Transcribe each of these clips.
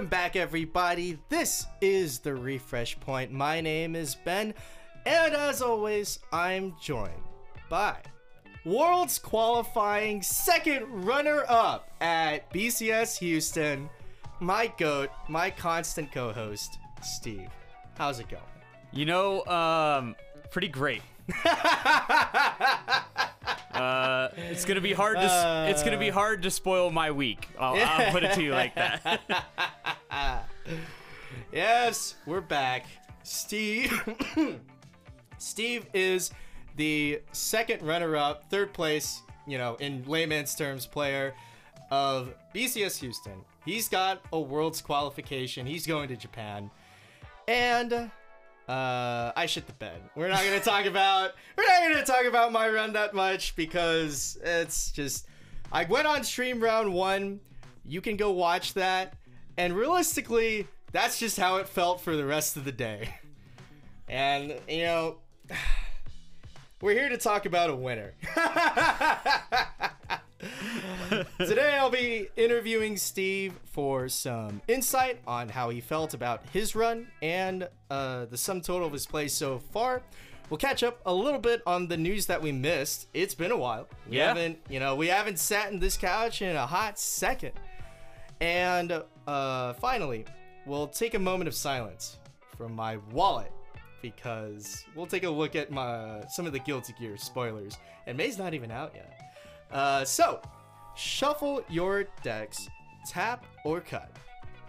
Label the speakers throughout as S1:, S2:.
S1: Welcome back, everybody. This is the Refresh Point. My name is Ben, and as always, I'm joined by World's qualifying second runner up at BCS Houston, my GOAT, my constant co host, Steve. How's it going?
S2: You know, um, pretty great. uh, it's gonna be hard to s it's gonna be hard to spoil my week. I'll, I'll put it to you like that.
S1: Yes, we're back. Steve Steve is the second runner-up, third place, you know, in layman's terms player of BCS Houston. He's got a world's qualification. He's going to Japan. And uh I shit the bed. We're not to talk about we're not to talk about my run that much because it's just I went on stream round 1. You can go watch that. And realistically, that's just how it felt for the rest of the day. And, you know, we're here to talk about a winner. Today I'll be interviewing Steve for some insight on how he felt about his run and uh, the sum total of his plays so far. We'll catch up a little bit on the news that we missed. It's been a while. We
S2: Yeah.
S1: haven't, you know, we haven't sat in this couch in a hot second. And uh, finally, we'll take a moment of silence from my wallet because we'll take a look at my some of the Guilty Gear spoilers. And May's not even out yet. Uh, so, shuffle your decks, tap or cut,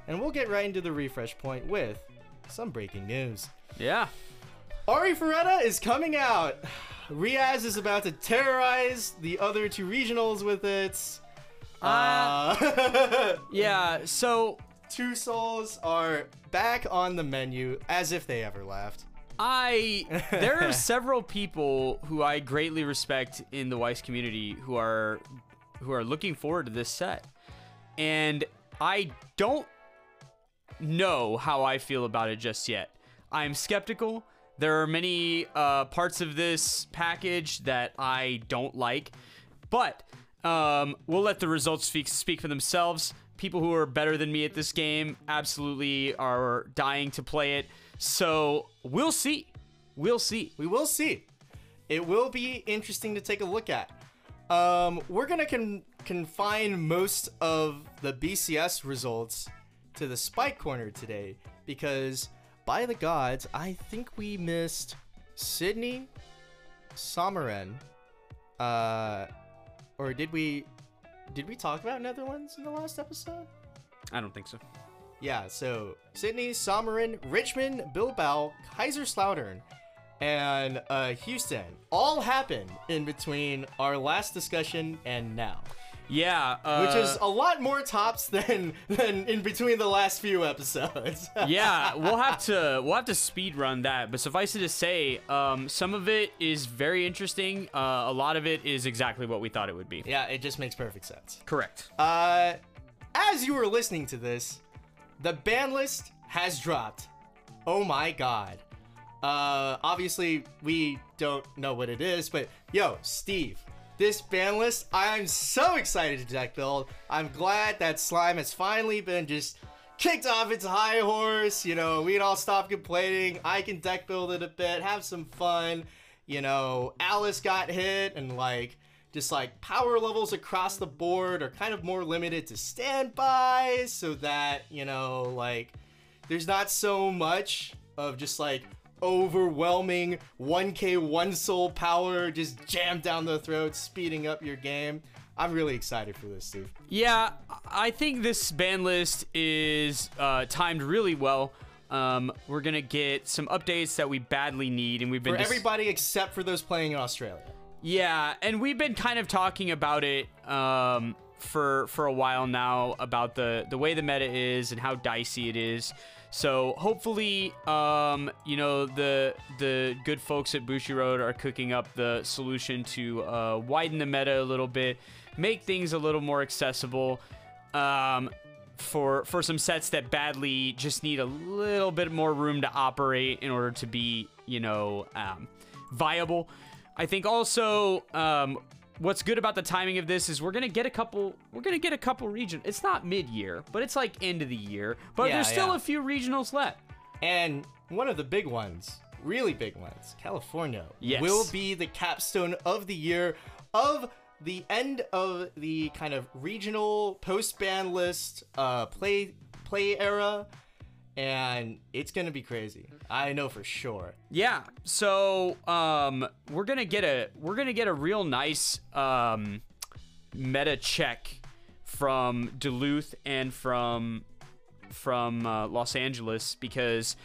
S1: and we'll get right into the refresh point with some breaking news.
S2: Yeah.
S1: Arifureta is coming out. Riaz is about to terrorize the other two regionals with it. Uh,
S2: Yeah. So
S1: two souls are back on the menu as if they ever left.
S2: I there are several people who I greatly respect in the Weiss community who are who are looking forward to this set. And I don't know how I feel about it just yet. I'm skeptical. There are many uh, parts of this package that I don't like, but um, we'll let the results speak speak for themselves. People who are better than me at this game absolutely are dying to play it. So we'll see. We'll see.
S1: We will see. It will be interesting to take a look at. Um, we're gonna con- confine most of the BCS results to the Spike Corner today because, by the gods, I think we missed Sydney, Someren, uh, or did we? Did we talk about Netherlands in the last episode?
S2: I don't think so.
S1: Yeah, so Sydney, Someren, Richmond, Bilbao, Kaiserslautern, and uh, Houston all happened in between our last discussion and now,
S2: Yeah, uh,
S1: which is a lot more tops than than in between the last few episodes.
S2: yeah, we'll have to we'll have to speed run that. But suffice it to say, um, some of it is very interesting. Uh, a lot of it is exactly what we thought it would be.
S1: yeah, it just makes perfect sense.
S2: Correct.
S1: Uh, as you were listening to this, the ban list has dropped. Oh my god. Uh, obviously we don't know what it is, but yo, Steve, this ban list, I'm so excited to deck build. I'm glad that slime has finally been just kicked off its high horse. You know, we can all stop complaining. I can deck build it a bit, have some fun. You know, Alice got hit and like just like power levels across the board are kind of more limited to standby so that, you know, like there's not so much of just like overwhelming 1k 1 soul power just jammed down the throat speeding up your game. I'm really excited for this, Steve.
S2: Yeah, I think this ban list is uh, timed really well. Um, we're gonna get some updates that we badly need, and we've been
S1: For everybody except for those playing in Australia.
S2: Yeah, and we've been kind of talking about it um, for for a while now about the the way the meta is and how dicey it is. So hopefully, um, you know the the good folks at Bushiroad are cooking up the solution to uh, widen the meta a little bit, make things a little more accessible. Um, for for some sets that badly just need a little bit more room to operate in order to be you know um, viable. I think also um, what's good about the timing of this is we're gonna get a couple. We're gonna get a couple region. It's not mid-year, but it's like end of the year. But
S1: Yeah,
S2: there's still
S1: yeah.
S2: a few regionals left.
S1: And one of the big ones, really big ones, California,
S2: Yes.
S1: will be the capstone of the year of the end of the kind of regional post ban list uh, play play era, and it's gonna be crazy. I know for sure.
S2: Yeah. So um, we're gonna get a we're gonna get a real nice um, meta check from Duluth and from from uh, Los Angeles because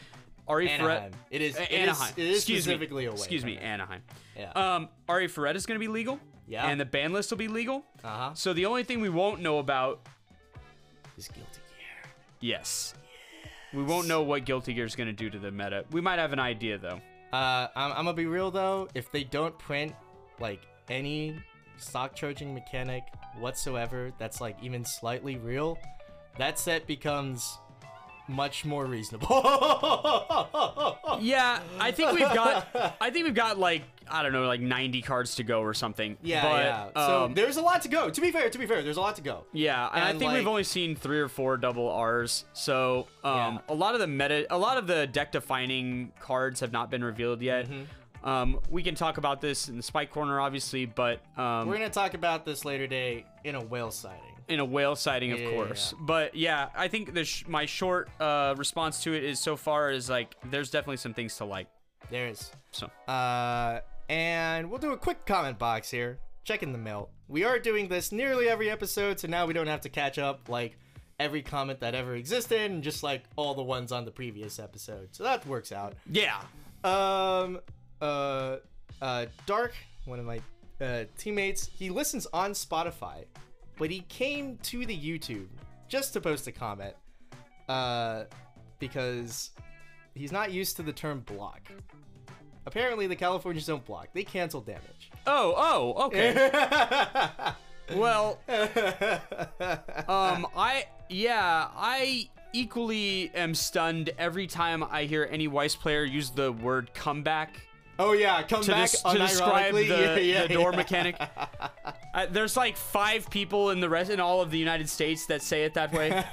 S2: Ari
S1: Anaheim.
S2: Ferret.
S1: It is.
S2: A-
S1: It is,
S2: Anaheim.
S1: it is
S2: Excuse
S1: specifically
S2: me.
S1: away.
S2: Excuse me. Anaheim.
S1: Yeah.
S2: Um, Ari Ferret is to be legal.
S1: Yeah.
S2: And the ban list will be legal.
S1: Uh huh.
S2: So the only thing we won't know about,
S1: Is guilty gear.
S2: yes, we won't know what Guilty Gear is going to do to the meta. We might have an idea though.
S1: Uh, I'm, I'm gonna be real though. If they don't print like any stock charging mechanic whatsoever, that's like even slightly real, that set becomes much more reasonable.
S2: Yeah, I think we've got. I think we've got like I don't know, like 90 cards to go or something.
S1: yeah,
S2: but,
S1: yeah. So
S2: um,
S1: there's a lot to go. To be fair, to be fair, there's a lot to go.
S2: Yeah, and, I
S1: And,
S2: think we've only seen three or four double R's. So um,
S1: Yeah.
S2: a lot of the meta, a lot of the deck defining cards have not been revealed yet.
S1: Mm-hmm.
S2: Um, we can talk about this in the spike corner, obviously, but um,
S1: We're gonna talk about this later day in a whale sighting.
S2: In a whale sighting, of
S1: Yeah,
S2: course.
S1: yeah.
S2: But yeah, I think the sh- my short uh, response to it is so far is like there's definitely some things to like.
S1: There is.
S2: So
S1: Uh, and we'll do a quick comment box here. Check in the mail. We are doing this nearly every episode, so now we don't have to catch up like every comment that ever existed and just like all the ones on the previous episode. So that works out.
S2: yeah,
S1: Um, uh, uh, Dark, one of my uh, teammates, he listens on Spotify, but he came to the YouTube just to post a comment, uh, because he's not used to the term block. Apparently, the Californians don't block; they cancel damage.
S2: Oh, oh, okay. well, um, I yeah, I equally am stunned every time I hear any Weiss player use the word comeback
S1: oh yeah, come
S2: to,
S1: back
S2: des- to describe the,
S1: yeah, yeah,
S2: the door
S1: yeah.
S2: mechanic. Uh, there's like five people in the rest in all of the United States that say it that way.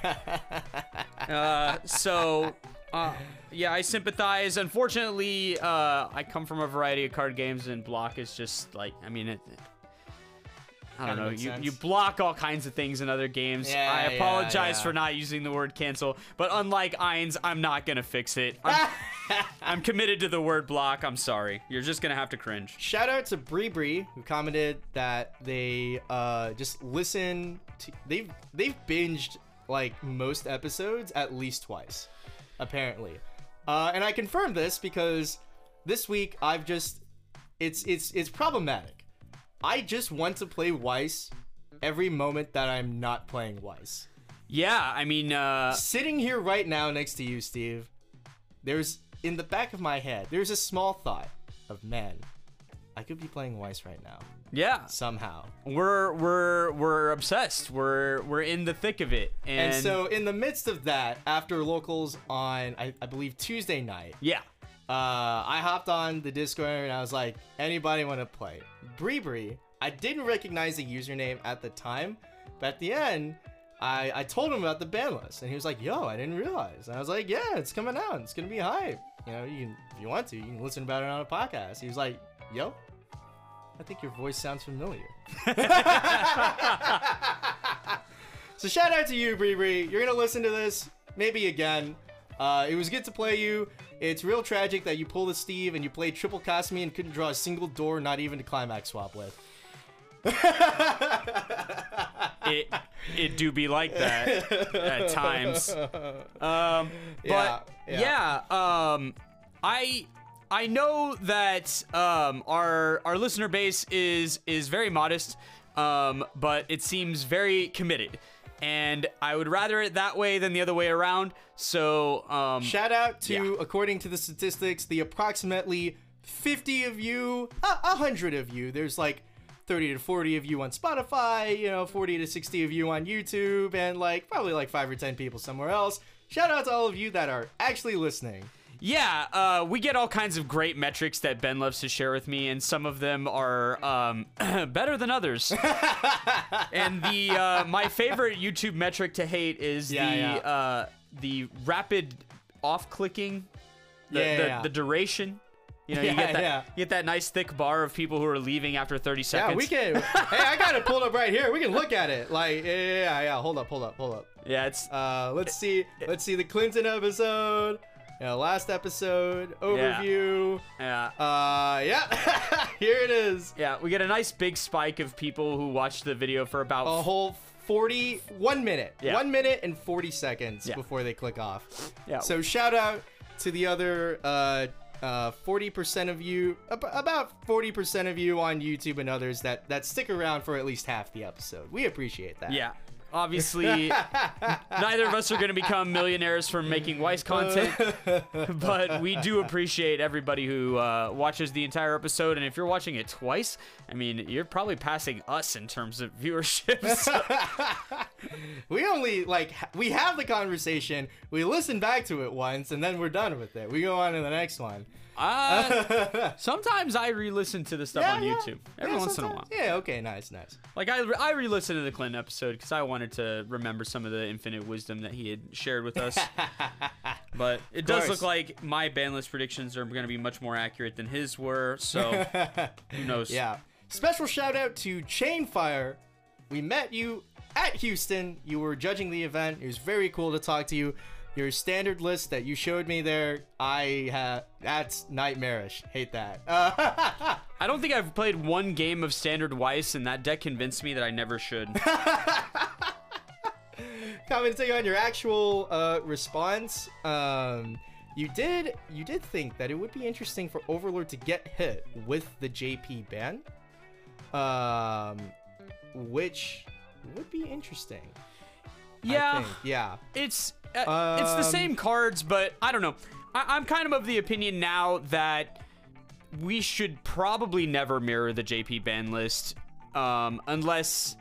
S2: uh, so, uh, yeah, I sympathize. Unfortunately, uh, I come from a variety of card games, and block is just like I mean it. I don't know. You,
S1: sense.
S2: you block all kinds of things in other games.
S1: Yeah,
S2: I apologize
S1: yeah.
S2: for not using the word cancel, but unlike Eins, I'm not gonna fix it. I'm, I'm committed to the word block. I'm sorry. You're just gonna have to cringe.
S1: Shout out to Bree Bree who commented that they uh just listen to they've they've binged like most episodes at least twice, apparently. Uh and I confirmed this because this week I've just it's it's it's problematic. I just want to play Weiss every moment that I'm not playing Weiss.
S2: Yeah, I mean, uh,
S1: Sitting here right now next to you, Steve, there's in the back of my head, there's a small thought of man, I could be playing Weiss right now.
S2: yeah,
S1: somehow.
S2: we're we're we're obsessed. We're we're in the thick of it, and,
S1: And, so, in the midst of that, after locals on, I, I believe Tuesday night,
S2: yeah,
S1: uh, I hopped on the Discord and I was like, anybody want to play? Bree I didn't recognize the username at the time, but at the end, I, I told him about the ban list, and he was like, yo, I didn't realize. And I was like, yeah, it's coming out. It's going to be hype. You know, you can, if you want to, you can listen about it on a podcast. He was like, yo, I think your voice sounds familiar. so shout out to you, Bree Bree. You're gonna listen to this maybe again. Uh, it was good to play you. It's real tragic that you pulled a Steve and you played triple Cosme and couldn't draw a single door, not even to climax swap with.
S2: it it do be like that at times. Um, but
S1: Yeah,
S2: yeah, um, I I know that um, our our listener base is is very modest, um, but it seems very committed, and I would rather it that way than the other way around. So um,
S1: Shout out to,
S2: Yeah.
S1: according to the statistics, the approximately 50 of you, a 100 of you. There's like 30 to 40 of you on Spotify, you know, 40 to 60 of you on YouTube, and like probably like 5 or 10 people somewhere else. Shout out to all of you that are actually listening.
S2: Yeah, uh, we get all kinds of great metrics that Ben loves to share with me, and some of them are um, better than others. and the uh, my favorite YouTube metric to hate is
S1: Yeah,
S2: the
S1: yeah.
S2: Uh, the rapid off clicking, the,
S1: Yeah,
S2: the,
S1: yeah.
S2: the duration. You know, you get that
S1: yeah.
S2: you get that nice thick bar of people who are leaving after 30 seconds.
S1: Yeah, we can. hey, I got it pulled up right here. We can look at it. Like, yeah, yeah, yeah. yeah. Hold up, hold up, hold up.
S2: Yeah, it's
S1: Uh, let's see. Let's see the Clinton episode. Yeah, last episode overview.
S2: yeah.
S1: Uh, yeah. here it is.
S2: Yeah, we get a nice big spike of people who watch the video for about
S1: A whole 40, one minute,
S2: Yeah.
S1: one minute and 40 seconds
S2: Yeah.
S1: before they click off.
S2: Yeah.
S1: So shout out to the other uh, uh, 40% of you, about 40% of you on YouTube and others that that stick around for at least half the episode. We appreciate that.
S2: Yeah. Obviously, neither of us are going to become millionaires from making Weiss content, but we do appreciate everybody who uh, watches the entire episode. And if you're watching it twice, I mean, you're probably passing us in terms of viewership. so-
S1: We only like we have the conversation, we listen back to it once, and then we're done with it. We go on to the next one.
S2: Uh, sometimes I re-listen to the stuff on YouTube every
S1: Yeah,
S2: once in a while.
S1: sometimes- Yeah, okay, nice, nice.
S2: Like I, I re-listened to the Clinton episode because I wanted to remember some of the infinite wisdom that he had shared with us. but it does
S1: course.
S2: look like my ban list predictions are going to be much more accurate than his were. So who knows?
S1: Yeah. Special shout out to Chainfire. We met you at Houston. You were judging the event. It was very cool to talk to you. Your standard list that you showed me there, I have that's nightmarish. Hate that. Uh,
S2: I don't think I've played one game of standard Weiss, and that deck convinced me that I never should.
S1: commenting on your actual uh, response, um, you did you did think that it would be interesting for Overlord to get hit with the JP ban, um, which would be interesting.
S2: Yeah,
S1: yeah.
S2: it's uh, it's the
S1: Um,
S2: same cards, but I don't know. I, I'm kind of of the opinion now that we should probably never mirror the JP ban list, um, unless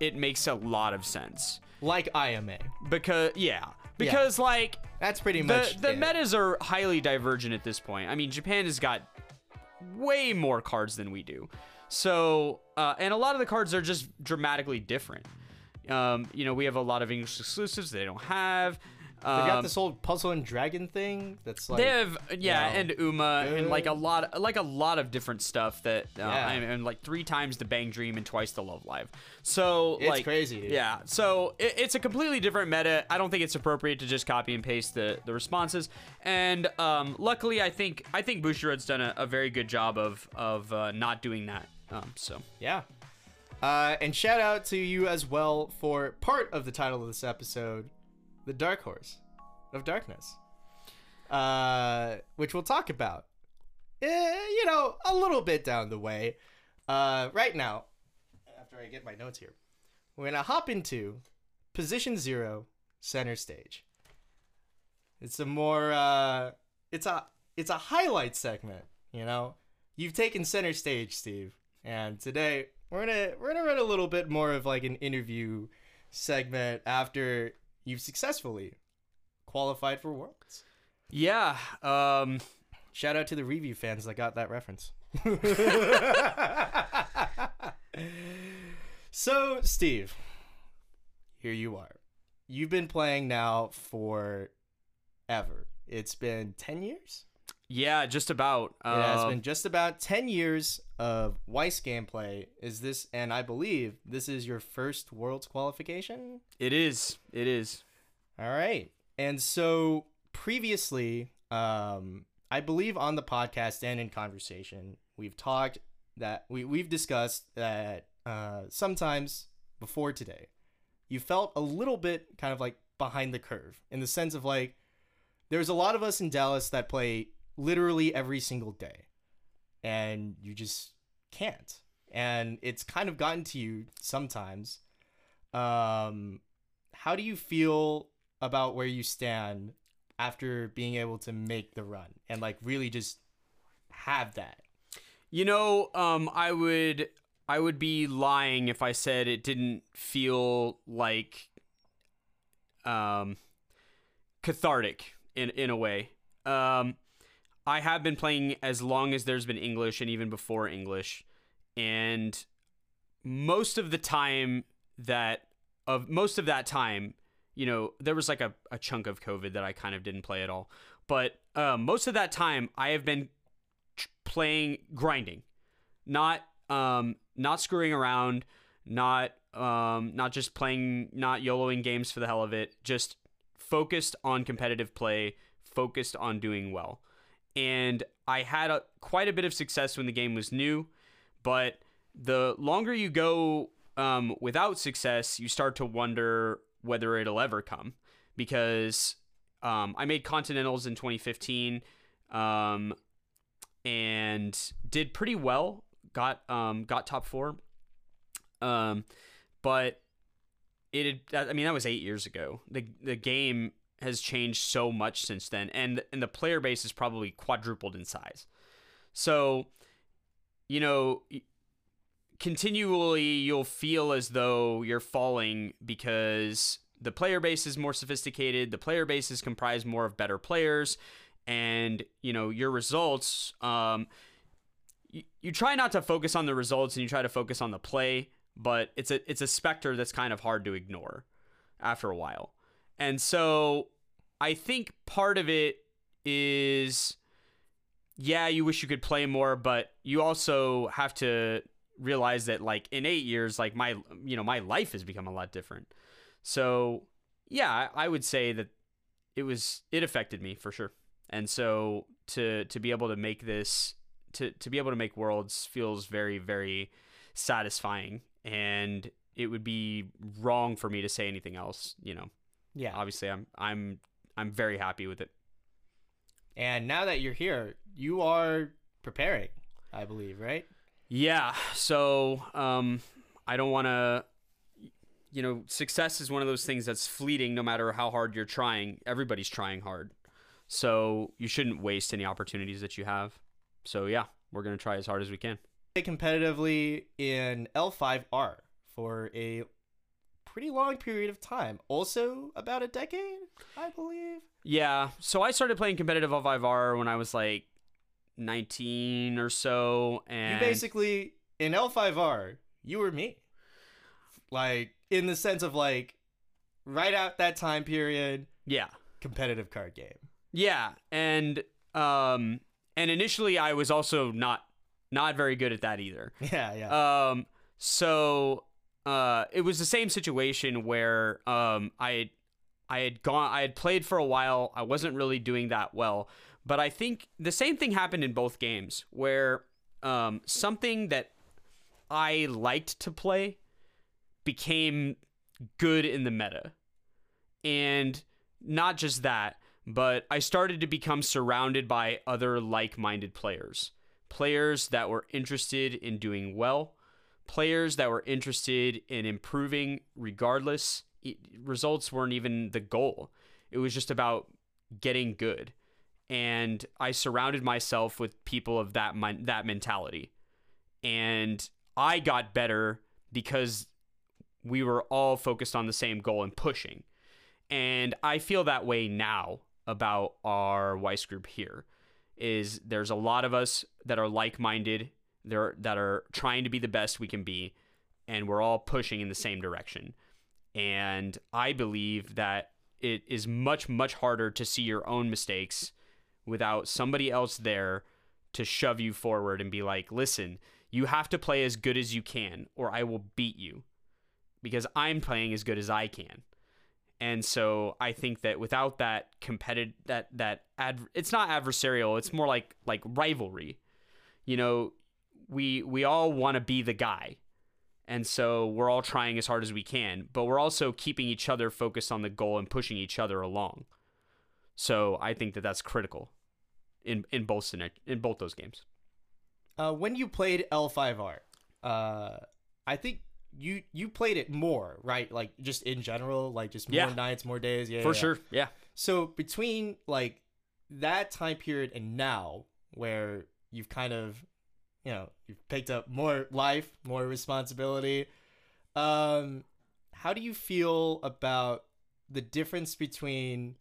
S2: it makes a lot of sense.
S1: Like IMA.
S2: Because yeah, because like
S1: That's pretty
S2: the
S1: much
S2: the
S1: it.
S2: metas are highly divergent at this point. I mean, Japan has got way more cards than we do. So, uh, and a lot of the cards are just dramatically different. Um, you know, we have a lot of English exclusives they don't have.
S1: They got
S2: Um,
S1: this old puzzle and dragon thing. That's like
S2: they have yeah,
S1: you know,
S2: and Uma and like a
S1: good.
S2: lot, like a lot of different stuff that, uh,
S1: Yeah.
S2: and, and like three times the Bang Dream and twice the Love Live. So
S1: It's
S2: like
S1: crazy, dude.
S2: Yeah, so it, it's a completely different meta. I don't think it's appropriate to just copy and paste the the responses. And um, luckily, I think I think Bushiroad's done a, a very good job of of uh, not doing that. Um, so
S1: Yeah. Uh, and shout out to you as well for part of the title of this episode, The Dark Horse of Darkness, uh, which we'll talk about, eh, you know, a little bit down the way. Uh, right now, after I get my notes here, we're going to hop into position zero, center stage. It's a more, uh, it's a, it's a highlight segment, you know? You've taken center stage, Steve. And today we're gonna we're gonna run a little bit more of like an interview segment after you've successfully qualified for Worlds.
S2: yeah, um,
S1: Shout out to the Revue fans that got that reference. so, Steve, here you are. You've been playing now for ever. It's been 10 years?
S2: Yeah, just about.
S1: It has
S2: Uh,
S1: been just about 10 years of Weiss gameplay. Is this, and I believe this is your first Worlds qualification?
S2: It is. It is.
S1: All right. And so previously, um, I believe on the podcast and in conversation, we've talked that we, we've discussed that uh, sometimes before today, you felt a little bit kind of like behind the curve in the sense of like, there's a lot of us in Dallas that play literally every single day, and you just can't. And it's kind of gotten to you sometimes. Um, how do you feel about where you stand after being able to make the run and like really just have that?
S2: You know, um, I would I would be lying if I said it didn't feel like um, cathartic in in a way. Um, I have been playing as long as there's been English and even before English. And most of the time that of most of that time, you know, there was like a, a chunk of COVID that I kind of didn't play at all. But um, most of that time I have been playing grinding, not um, not screwing around, not um, not just playing, not YOLOing games for the hell of it, just focused on competitive play, focused on doing well. And I had a, quite a bit of success when the game was new, but the longer you go um, without success, you start to wonder whether it'll ever come. Because um, I made Continentals in 2015 um, and did pretty well. Got um, got top four. Um, but it had, I mean that was eight years ago. The the game has changed so much since then, and and the player base is probably quadrupled in size. So, you know, continually you'll feel as though you're falling because the player base is more sophisticated. The player base is comprised more of better players, and you know your results. Um, you, you try not to focus on the results and you try to focus on the play but it's a it's a specter that's kind of hard to ignore after a while. And so I think part of it is yeah, you wish you could play more, but you also have to realize that like in 8 years like my you know, my life has become a lot different. So, yeah, I would say that it was it affected me for sure. And so to to be able to make this to to be able to make worlds feels very very satisfying and it would be wrong for me to say anything else. You know.
S1: Yeah.
S2: Obviously, I'm I'm I'm very happy with it.
S1: And now that you're here, you are preparing, I believe, right?
S2: Yeah. So um, I don't want to. You know, success is one of those things that's fleeting. No matter how hard you're trying, everybody's trying hard. So you shouldn't waste any opportunities that you have. So yeah, we're gonna try as hard as we can
S1: competitively in L5R for a pretty long period of time. Also, about a decade, I believe.
S2: Yeah. So I started playing competitive L5R when I was like 19 or so. And
S1: you basically, in L5R, you were me. Like, in the sense of like, right out that time period.
S2: Yeah.
S1: Competitive card game.
S2: Yeah. And, um, and initially I was also not not very good at that either.
S1: Yeah, yeah.
S2: Um, so uh, it was the same situation where um, I I had gone, I had played for a while. I wasn't really doing that well, but I think the same thing happened in both games where um, something that I liked to play became good in the meta, and not just that, but I started to become surrounded by other like-minded players players that were interested in doing well, players that were interested in improving regardless. Results weren't even the goal, it was just about getting good. And I surrounded myself with people of that that mentality. And I got better because we were all focused on the same goal and pushing. And I feel that way now about our Weiss group here is there's a lot of us that are like-minded there that are trying to be the best we can be and we're all pushing in the same direction and i believe that it is much much harder to see your own mistakes without somebody else there to shove you forward and be like listen you have to play as good as you can or i will beat you because i'm playing as good as i can and so I think that without that competitive that that ad it's not adversarial, it's more like like rivalry. You know, we we all want to be the guy. And so we're all trying as hard as we can, but we're also keeping each other focused on the goal and pushing each other along. So I think that that's critical in in both in both those games.
S1: Uh, when you played L5R, uh, I think you you played it more, right? Like just in general, like just more
S2: yeah.
S1: nights, more days. Yeah,
S2: for
S1: yeah.
S2: sure. Yeah.
S1: So between like that time period and now, where you've kind of, you know, you've picked up more life, more responsibility. Um, how do you feel about the difference between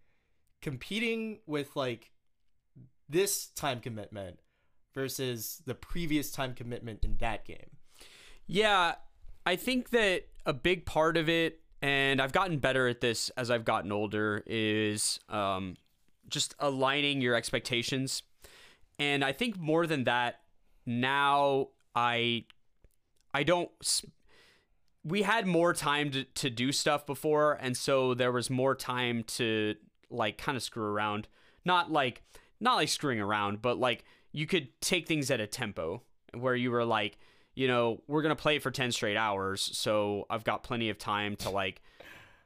S1: competing with like this time commitment versus the previous time commitment in that game?
S2: Yeah, I think that a big part of it, and I've gotten better at this as I've gotten older, is um, just aligning your expectations. And I think more than that, now I I don't. We had more time to, to do stuff before, and so there was more time to like kind of screw around. Not like not like screwing around, but like you could take things at a tempo where you were like, you know, we're gonna play it for ten straight hours, so I've got plenty of time to like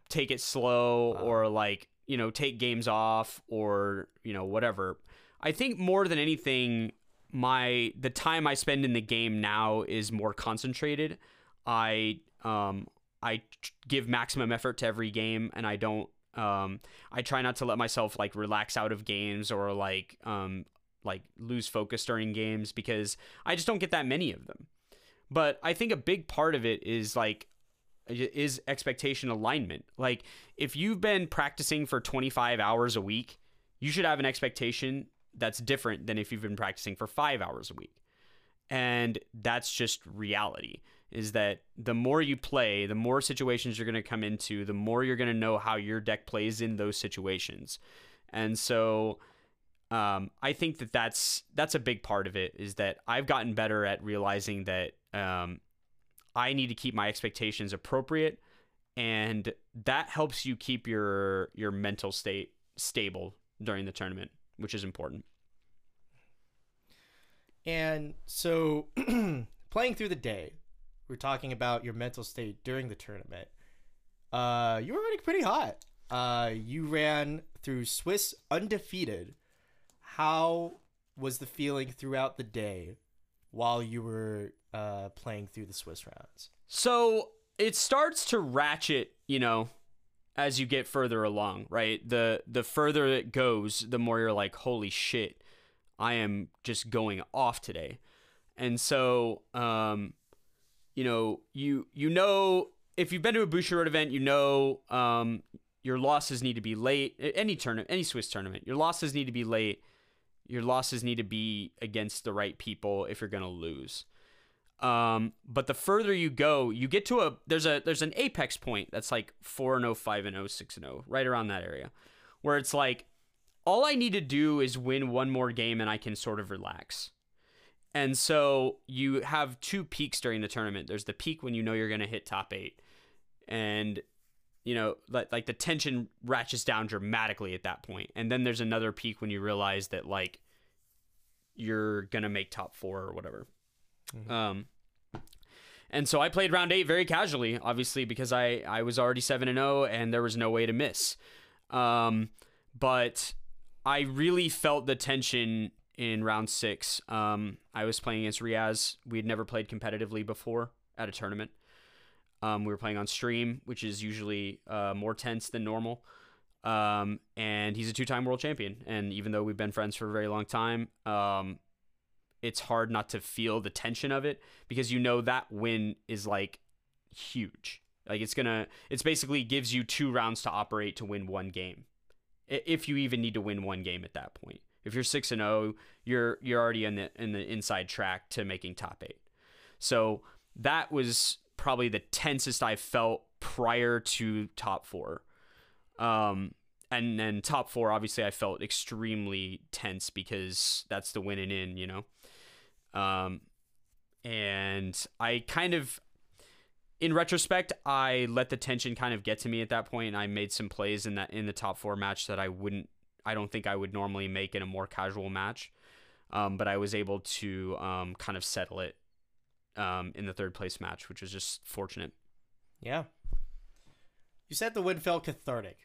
S2: take it slow or like you know take games off or you know whatever. I think more than anything, my the time I spend in the game now is more concentrated. I um I give maximum effort to every game, and I don't um I try not to let myself like relax out of games or like um like lose focus during games because I just don't get that many of them. But I think a big part of it is like is expectation alignment. Like if you've been practicing for 25 hours a week, you should have an expectation that's different than if you've been practicing for 5 hours a week. And that's just reality is that the more you play, the more situations you're going to come into, the more you're going to know how your deck plays in those situations. And so um, I think that that's that's a big part of it is that I've gotten better at realizing that um, I need to keep my expectations appropriate, and that helps you keep your your mental state stable during the tournament, which is important.
S1: And so, playing through the day, we're talking about your mental state during the tournament. Uh, you were running pretty hot. Uh, you ran through Swiss undefeated. How was the feeling throughout the day while you were uh, playing through the Swiss rounds?
S2: So it starts to ratchet, you know, as you get further along, right? The the further it goes, the more you're like, holy shit, I am just going off today. And so, um, you know, you you know if you've been to a Bushiroad event, you know um, your losses need to be late. Any tournament, any Swiss tournament, your losses need to be late. Your losses need to be against the right people if you're gonna lose. Um, but the further you go, you get to a there's a there's an apex point that's like 4 and 0, 5 and 0, 6 and 0, right around that area. Where it's like all I need to do is win one more game and I can sort of relax. And so you have two peaks during the tournament. There's the peak when you know you're going to hit top 8 and you know like, like the tension ratchets down dramatically at that point. And then there's another peak when you realize that like you're going to make top 4 or whatever. Mm-hmm. Um, and so I played round eight very casually, obviously because I I was already seven and zero, oh and there was no way to miss. Um, but I really felt the tension in round six. Um, I was playing against Riaz. We had never played competitively before at a tournament. Um, we were playing on stream, which is usually uh, more tense than normal. Um, and he's a two-time world champion. And even though we've been friends for a very long time, um, it's hard not to feel the tension of it because you know that win is like huge. Like it's gonna, it's basically gives you two rounds to operate to win one game, if you even need to win one game at that point. If you're six and zero, oh, you're you're already in the in the inside track to making top eight. So that was probably the tensest I felt prior to top four. Um, and then top four, obviously, I felt extremely tense because that's the win and in, you know. Um, and I kind of, in retrospect, I let the tension kind of get to me at that point, and I made some plays in that in the top four match that I wouldn't, I don't think I would normally make in a more casual match. Um, but I was able to um, kind of settle it um, in the third place match, which was just fortunate.
S1: Yeah. You said the win felt cathartic.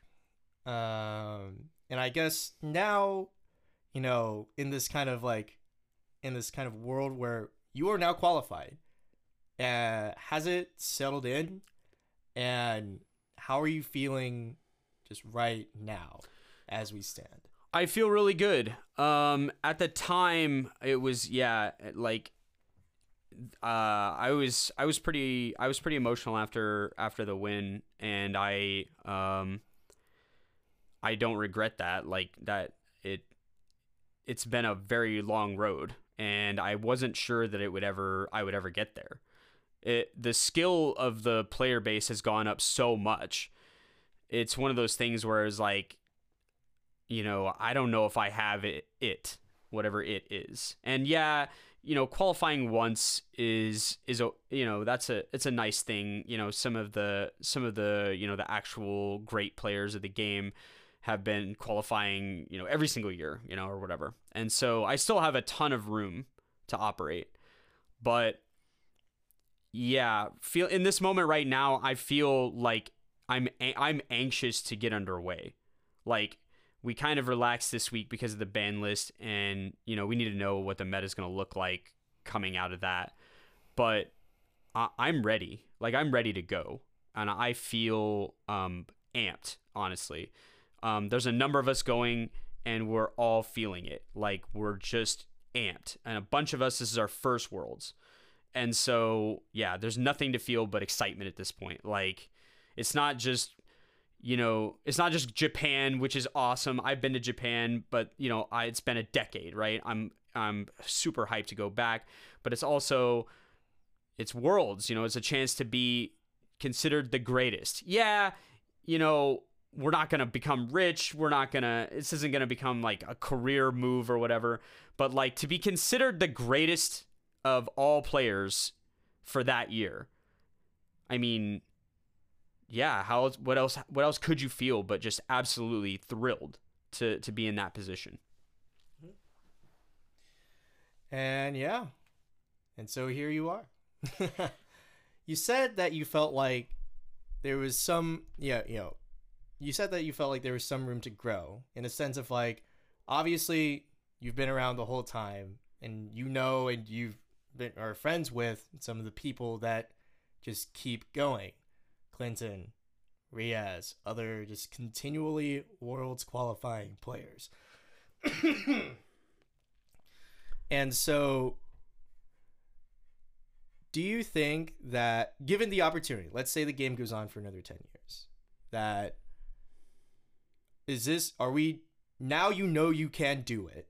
S1: Um, and I guess now, you know, in this kind of like in this kind of world where you are now qualified. Uh, has it settled in? And how are you feeling just right now as we stand?
S2: I feel really good. Um, at the time, it was yeah, like uh, I was I was pretty I was pretty emotional after after the win, and I um I don't regret that. Like that it it's been a very long road and I wasn't sure that it would ever I would ever get there. It, the skill of the player base has gone up so much. It's one of those things where it's like you know, I don't know if I have it it whatever it is. And yeah, you know, qualifying once is is a you know that's a it's a nice thing. You know, some of the some of the you know the actual great players of the game have been qualifying you know every single year you know or whatever, and so I still have a ton of room to operate, but yeah, feel in this moment right now I feel like I'm I'm anxious to get underway, like we kind of relaxed this week because of the ban list, and you know we need to know what the meta is going to look like coming out of that. But I- I'm ready. Like I'm ready to go, and I feel um, amped. Honestly, um, there's a number of us going, and we're all feeling it. Like we're just amped, and a bunch of us. This is our first worlds, and so yeah, there's nothing to feel but excitement at this point. Like it's not just you know, it's not just Japan, which is awesome. I've been to Japan, but you know, I, it's been a decade, right? I'm I'm super hyped to go back, but it's also it's worlds, you know, it's a chance to be considered the greatest. Yeah, you know, we're not going to become rich, we're not going to this isn't going to become like a career move or whatever, but like to be considered the greatest of all players for that year. I mean, yeah, how what else what else could you feel but just absolutely thrilled to to be in that position. Mm-hmm.
S1: And yeah. And so here you are. you said that you felt like there was some yeah, you know, you said that you felt like there was some room to grow in a sense of like obviously you've been around the whole time and you know and you've been are friends with some of the people that just keep going Clinton, Riaz, other just continually worlds qualifying players. and so do you think that given the opportunity, let's say the game goes on for another 10 years, that is this are we now you know you can do it.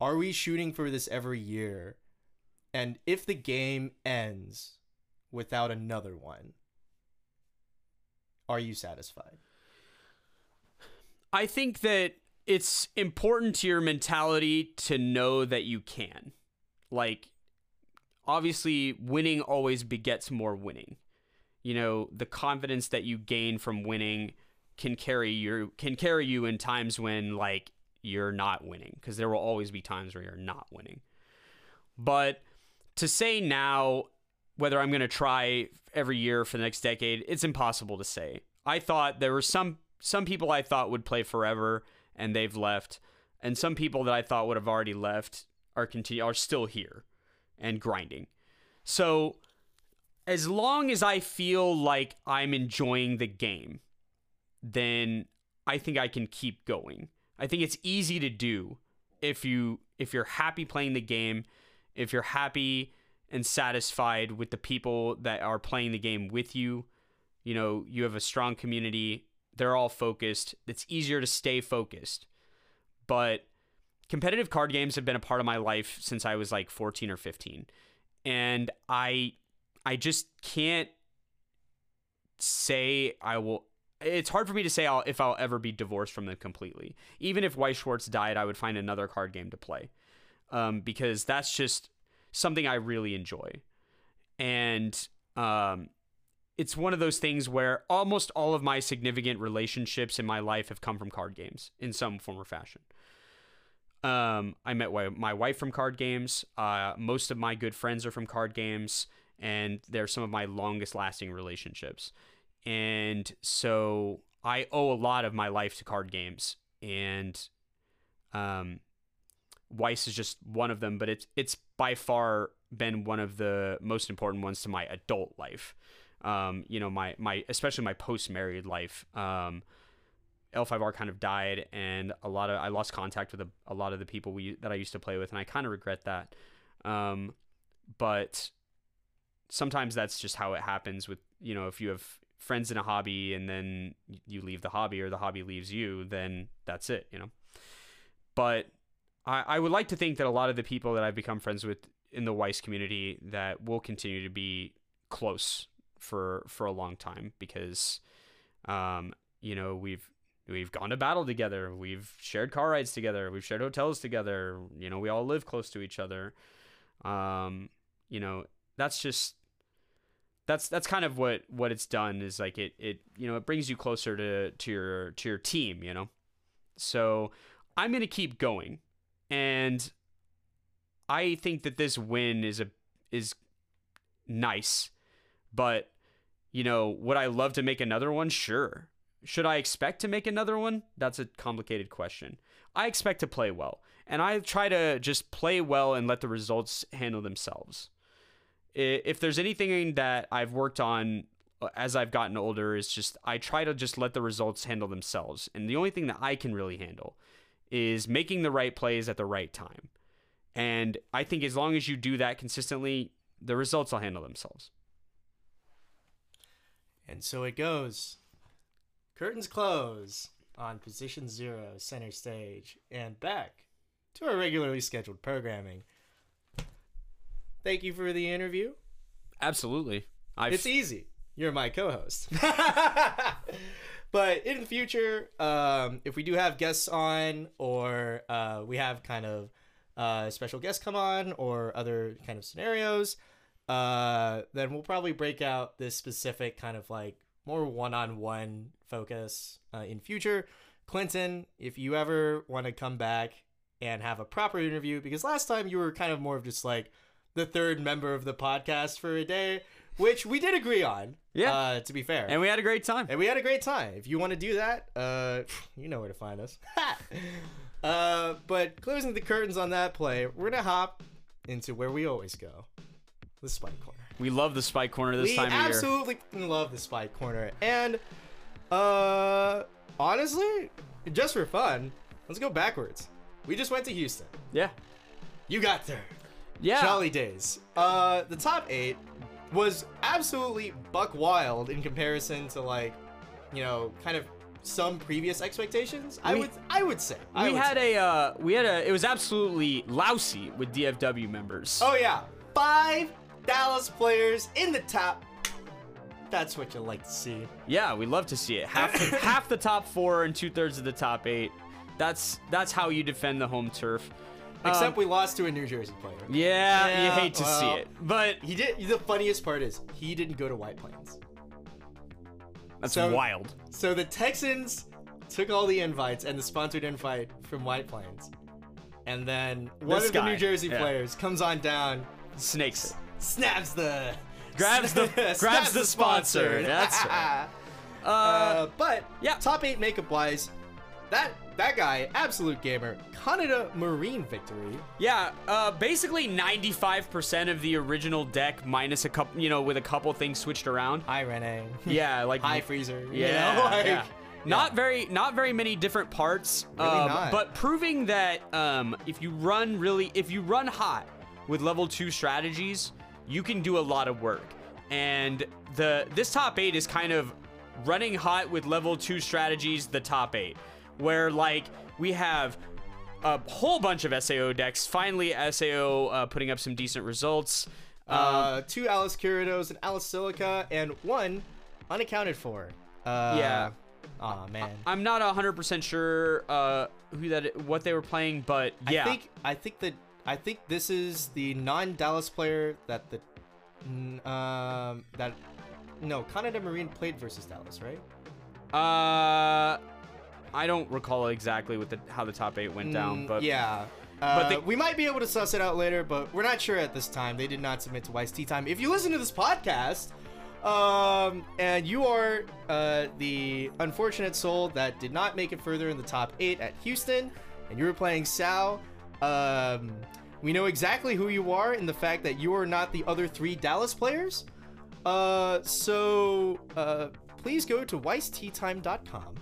S1: Are we shooting for this every year? And if the game ends without another one, are you satisfied?
S2: I think that it's important to your mentality to know that you can. Like, obviously, winning always begets more winning. You know, the confidence that you gain from winning can carry you can carry you in times when like you're not winning because there will always be times where you're not winning. But to say now whether I'm going to try every year for the next decade, it's impossible to say. I thought there were some some people I thought would play forever and they've left, and some people that I thought would have already left are continue are still here and grinding. So as long as I feel like I'm enjoying the game, then I think I can keep going. I think it's easy to do if you if you're happy playing the game, if you're happy and satisfied with the people that are playing the game with you. You know, you have a strong community, they're all focused. It's easier to stay focused. But competitive card games have been a part of my life since I was like 14 or 15. And I I just can't say I will it's hard for me to say I'll, if I'll ever be divorced from them completely. Even if Weiss Schwarz died, I would find another card game to play. Um, because that's just something I really enjoy. And um, it's one of those things where almost all of my significant relationships in my life have come from card games in some form or fashion. Um, I met my wife from card games. Uh, most of my good friends are from card games, and they're some of my longest lasting relationships. And so I owe a lot of my life to card games, and um, Weiss is just one of them, but it's it's by far been one of the most important ones to my adult life. Um, you know, my my especially my post married life. Um, L5R kind of died, and a lot of I lost contact with a, a lot of the people we that I used to play with, and I kind of regret that. Um, but sometimes that's just how it happens. With you know, if you have friends in a hobby and then you leave the hobby, or the hobby leaves you, then that's it. You know. But I, I would like to think that a lot of the people that I've become friends with in the Weiss community that will continue to be close for for a long time because um you know we've we've gone to battle together we've shared car rides together we've shared hotels together you know we all live close to each other um you know that's just that's that's kind of what what it's done is like it it you know it brings you closer to to your to your team you know? So i'm going to keep going. And i think that this win is a is nice but you know would i love to make another one? Sure. Should i expect to make another one? That's a complicated question. I expect to play well and i try to just play well and let the results handle themselves if there's anything that I've worked on uh, as I've gotten older is just I try to just let the results handle themselves. And the only thing that I can really handle is making the right plays at the right time. And I think as long as you do that consistently, the results will handle themselves.
S1: And so it goes. Curtains close on position zero, center stage, and back to our regularly scheduled programming. Thank you for the interview.
S2: Absolutely. I've,
S1: It's easy. You're my co-host. but in the future, um, if we do have guests on, or uh, we have kind of uh, special guests come on, or other kind of scenarios, uh, then we'll probably break out this specific kind of like more one-on-one focus uh, in future. Clinton, if you ever want to come back and have a proper interview, because last time you were kind of more of just like the third member of the podcast for a day, which we did agree on.
S2: Yeah.
S1: Uh, to be fair.
S2: and we had a great time.
S1: And we had a great time. If you want to do that, uh, you know where to find us. uh, but closing the curtains on that play, we're gonna hop into where we always go, the spike corner.
S2: We love the spike corner this
S1: we
S2: time of year.
S1: absolutely love the spike corner, and uh, honestly, just for fun, let's go backwards. We just went to Houston.
S2: Yeah.
S1: You got there.
S2: Yeah.
S1: Jolly days. Uh, the top eight was absolutely buck wild in comparison to like, you know, kind of some previous expectations. I would, I would say.
S2: We
S1: would
S2: had
S1: say.
S2: a uh, we had a it was absolutely lousy with DFW members.
S1: Oh yeah, five Dallas players in the top. That's what you like to see.
S2: Yeah, we love to see it. Half half the top four and two thirds of the top eight. That's that's how you defend the home turf.
S1: Except
S2: Um,
S1: we lost to a New Jersey player.
S2: yeah, you hate to see it, but
S1: He did. The funniest part is he didn't go to White Plains.
S2: that's
S1: So-
S2: wild.
S1: So the Texans took all the invites and the sponsored invite from White Plains. And then one
S2: This
S1: of the New Jersey
S2: yeah.
S1: players comes on down,
S2: Snakes
S1: snaps the
S2: grabs the
S1: snaps
S2: grabs the sponsor. That's right.
S1: uh,
S2: Uh,
S1: but
S2: yeah.
S1: top eight makeup wise, that that guy, absolute gamer, Kanata Marine victory.
S2: yeah, uh, basically 95% of the original deck minus a couple, you know, with a couple things switched around.
S1: Hi Rene.
S2: Yeah, like
S1: Hi Freezer. you
S2: Yeah,
S1: know, like-
S2: yeah. Not very, not very many different parts.
S1: Really
S2: um,
S1: not.
S2: But proving that um, if you run really, if you run hot with level two strategies, you can do a lot of work. And the this top eight is kind of running hot with level two strategies. The top eight, where like we have a whole bunch of Sao decks. Finally, Sao uh, putting up some decent results. Um,
S1: Uh, two Alice Kiritos and Alice Silica, and one unaccounted for. Uh,
S2: Yeah.
S1: Aw, man.
S2: I'm not 100% sure uh, who that what they were playing, but yeah.
S1: I think I think that I think this is the non-Dallas player that the um that no Kanata Marine played versus Dallas, right?
S2: uh I don't recall exactly what the how the top 8 went down,
S1: Mm,
S2: but
S1: yeah.
S2: but
S1: Uh,
S2: they-
S1: we might be able to suss it out later, but we're not sure at this time. They did not submit to Weiss Tea Time. If you listen to this podcast, um, and you are uh, the unfortunate soul that did not make it further in the top eight at Houston, and you were playing Sal, um, we know exactly who you are in the fact that you are not the other three Dallas players. Uh, so uh, please go to weissteatime.com.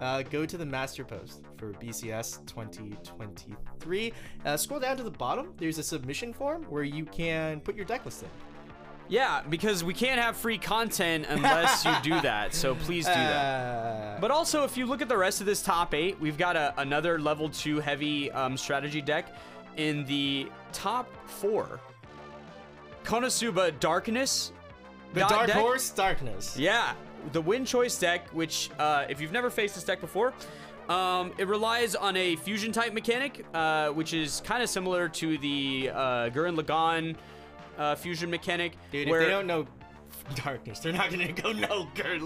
S1: Uh, go to the master post for BCS 2023. Uh, scroll down to the bottom. There's a submission form where you can put your deck list in.
S2: Yeah, because we can't have free content unless you do that. So please do that.
S1: Uh,
S2: But also, if you look at the rest of this top eight, we've got a, another level two heavy um, strategy deck in the top four. Konosuba Darkness.
S1: the Dark
S2: deck.
S1: Horse Darkness.
S2: Yeah, the Win Choice deck, which, uh, if you've never faced this deck before, um, it relies on a fusion type mechanic, uh, which is kind of similar to the uh, Gurren Lagann uh, fusion mechanic.
S1: Dude,
S2: where,
S1: if they don't know Darkness, they're not gonna go no Gurren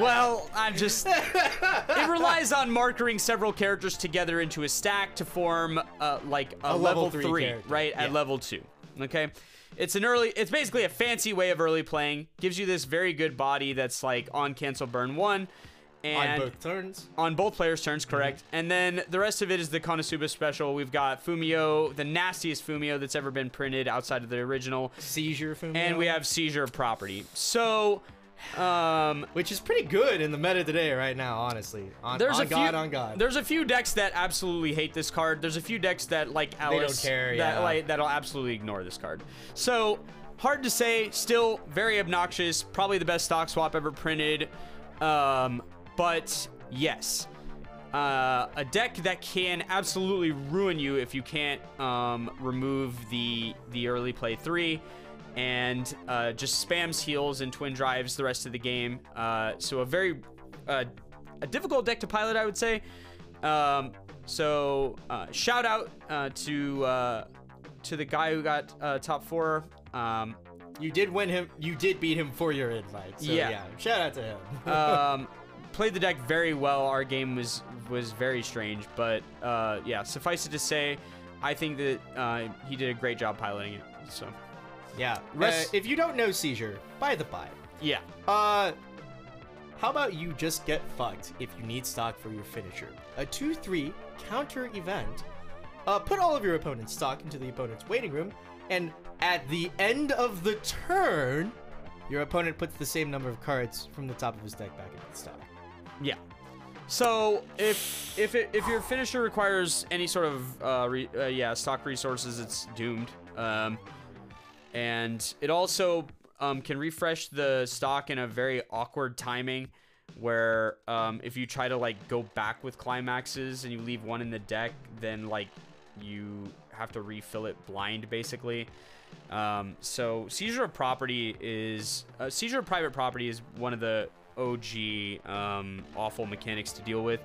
S2: Well, I'm just. it relies on markering several characters together into a stack to form uh, like a,
S1: A
S2: level,
S1: level three
S2: three, right? At level two. Okay. It's an early. It's basically a fancy way of early playing. Gives you this very good body that's like on cancel burn one, And on
S1: both turns.
S2: on both players' turns, correct.
S1: Mm-hmm.
S2: And then the rest of it is the Konosuba special. We've got Fumio, the nastiest Fumio that's ever been printed outside of the original,
S1: Seizure Fumio.
S2: and we have Seizure of Property. So, um,
S1: which is pretty good in the meta today right now, honestly. On,
S2: there's
S1: on
S2: a
S1: God,
S2: few,
S1: on God.
S2: There's a few decks that absolutely hate this card. There's a few decks that like
S1: don't
S2: Alice
S1: care,
S2: that
S1: yeah.
S2: like that'll absolutely ignore this card. So hard to say. Still very obnoxious. Probably the best stock swap ever printed. Um, but yes. Uh, a deck that can absolutely ruin you if you can't um, remove the the early play three, and uh, just spams heals and twin drives the rest of the game. Uh, so a very uh, a difficult deck to pilot, I would say. Um, so uh, shout out uh, to uh, to the guy who got uh, top four. Um,
S1: you did win him. You did beat him for your invite. So
S2: Yeah.
S1: yeah. Shout out to him.
S2: um, played the deck very well. Our game was was very strange, but uh, yeah. Suffice it to say, I think that uh, he did a great job piloting it. So
S1: yeah.
S2: Rest-
S1: Uh, if you don't know Seizure, by the by,
S2: yeah,
S1: uh, how about you just get fucked if you need stock for your finisher? A 2-3 counter event. Uh, put all of your opponent's stock into the opponent's waiting room, and at the end of the turn, your opponent puts the same number of cards from the top of his deck back into the stock.
S2: yeah. So if if it, if your finisher requires any sort of uh, re, uh, yeah stock resources, it's doomed. Um, and it also um, can refresh the stock in a very awkward timing where um, if you try to like go back with climaxes and you leave one in the deck then like you have to refill it blind basically. Um, so seizure of property is uh, seizure of private property is one of the og um, awful mechanics to deal with.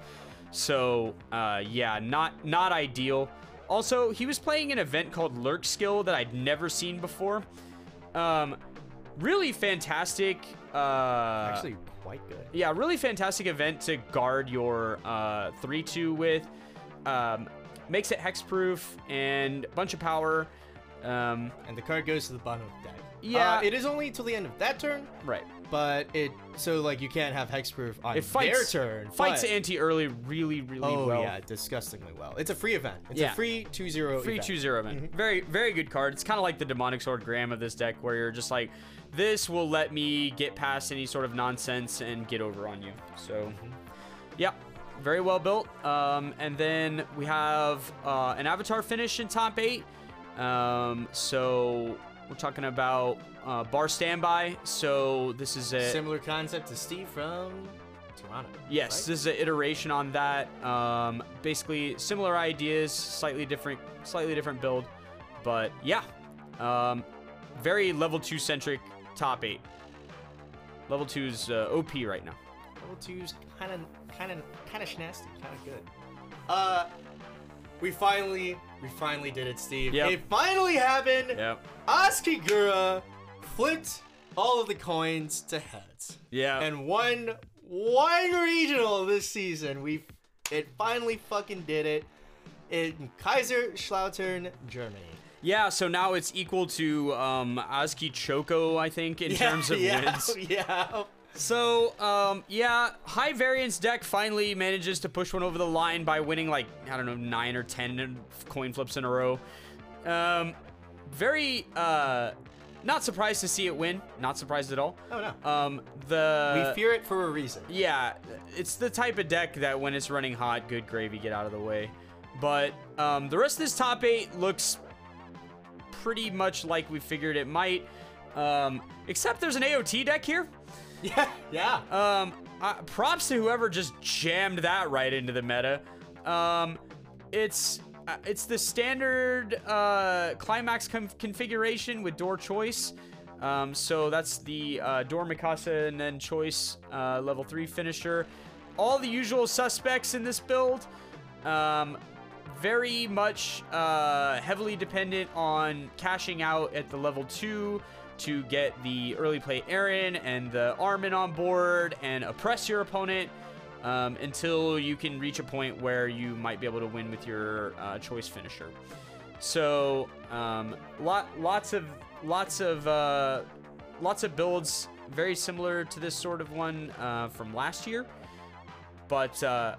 S2: So uh, yeah not not ideal also he was playing an event called lurk skill that i'd never seen before um, really fantastic uh,
S1: Actually, quite good.
S2: yeah, really fantastic event to guard your uh, 3-2 with. Um, makes it hexproof and a bunch of power. Um,
S1: And the card goes to the bottom of the deck.
S2: Yeah.
S1: Uh, it is only till the end of that turn,
S2: right.
S1: But it so like you can't have hexproof on
S2: It fights
S1: their turn.
S2: fights
S1: but-
S2: anti-early really really
S1: Oh
S2: well.
S1: yeah, disgustingly well. It's a free event. It's
S2: Yeah.
S1: a free 2-0
S2: Free
S1: event.
S2: 2 0 event. Very, very good card. It's kind of like the Demonic Sword gram of this deck, where you're just like, this will let me get past any sort of nonsense and get over on you. So, yeah, very well built. Um, and then we have uh, an Avatar finish in top eight. Um, so, we're talking about uh, Bar Standby. So, this is a.
S1: Similar concept to Steve from Toronto.
S2: Yes,
S1: right?
S2: this is an iteration on that. Um, basically similar ideas, slightly different, slightly different build, but yeah, um, very level two centric top eight. Level two's uh, OP right now.
S1: Level two's kind of, kind of, kind of nasty, kind of good. Uh, we finally, we finally did it, Steve.
S2: Yep.
S1: It finally happened.
S2: Yep.
S1: Askigura flipped all of the coins to heads.
S2: Yeah.
S1: and won one regional this season. We it finally fucking did it in Kaiserslautern, Germany.
S2: yeah. So now it's equal to um, Aski Choco, I think, in terms of
S1: yeah,
S2: wins.
S1: Yeah.
S2: So, um, yeah, high variance deck finally manages to push one over the line by winning like I don't know nine or ten coin flips in a row. Um, very uh, not surprised to see it win. Not surprised at all.
S1: Oh no.
S2: Um, the
S1: we fear it for a reason.
S2: yeah, it's the type of deck that when it's running hot, good gravy, get out of the way. But um, the rest of this top eight looks pretty much like we figured it might. Um, except there's an AOT deck here.
S1: Yeah, yeah.
S2: Um, uh, props to whoever just jammed that right into the meta. Um, it's uh, it's the standard uh, climax configuration with door choice. Um, so that's the uh, door Mikasa and then choice uh, level three finisher. All the usual suspects in this build. Um, very much uh, heavily dependent on cashing out at the level two to get the early play Eren and the Armin on board and oppress your opponent um, until you can reach a point where you might be able to win with your uh, choice finisher. So, um, lot, lots of lots of uh, lots of builds very similar to this sort of one uh, from last year, but uh,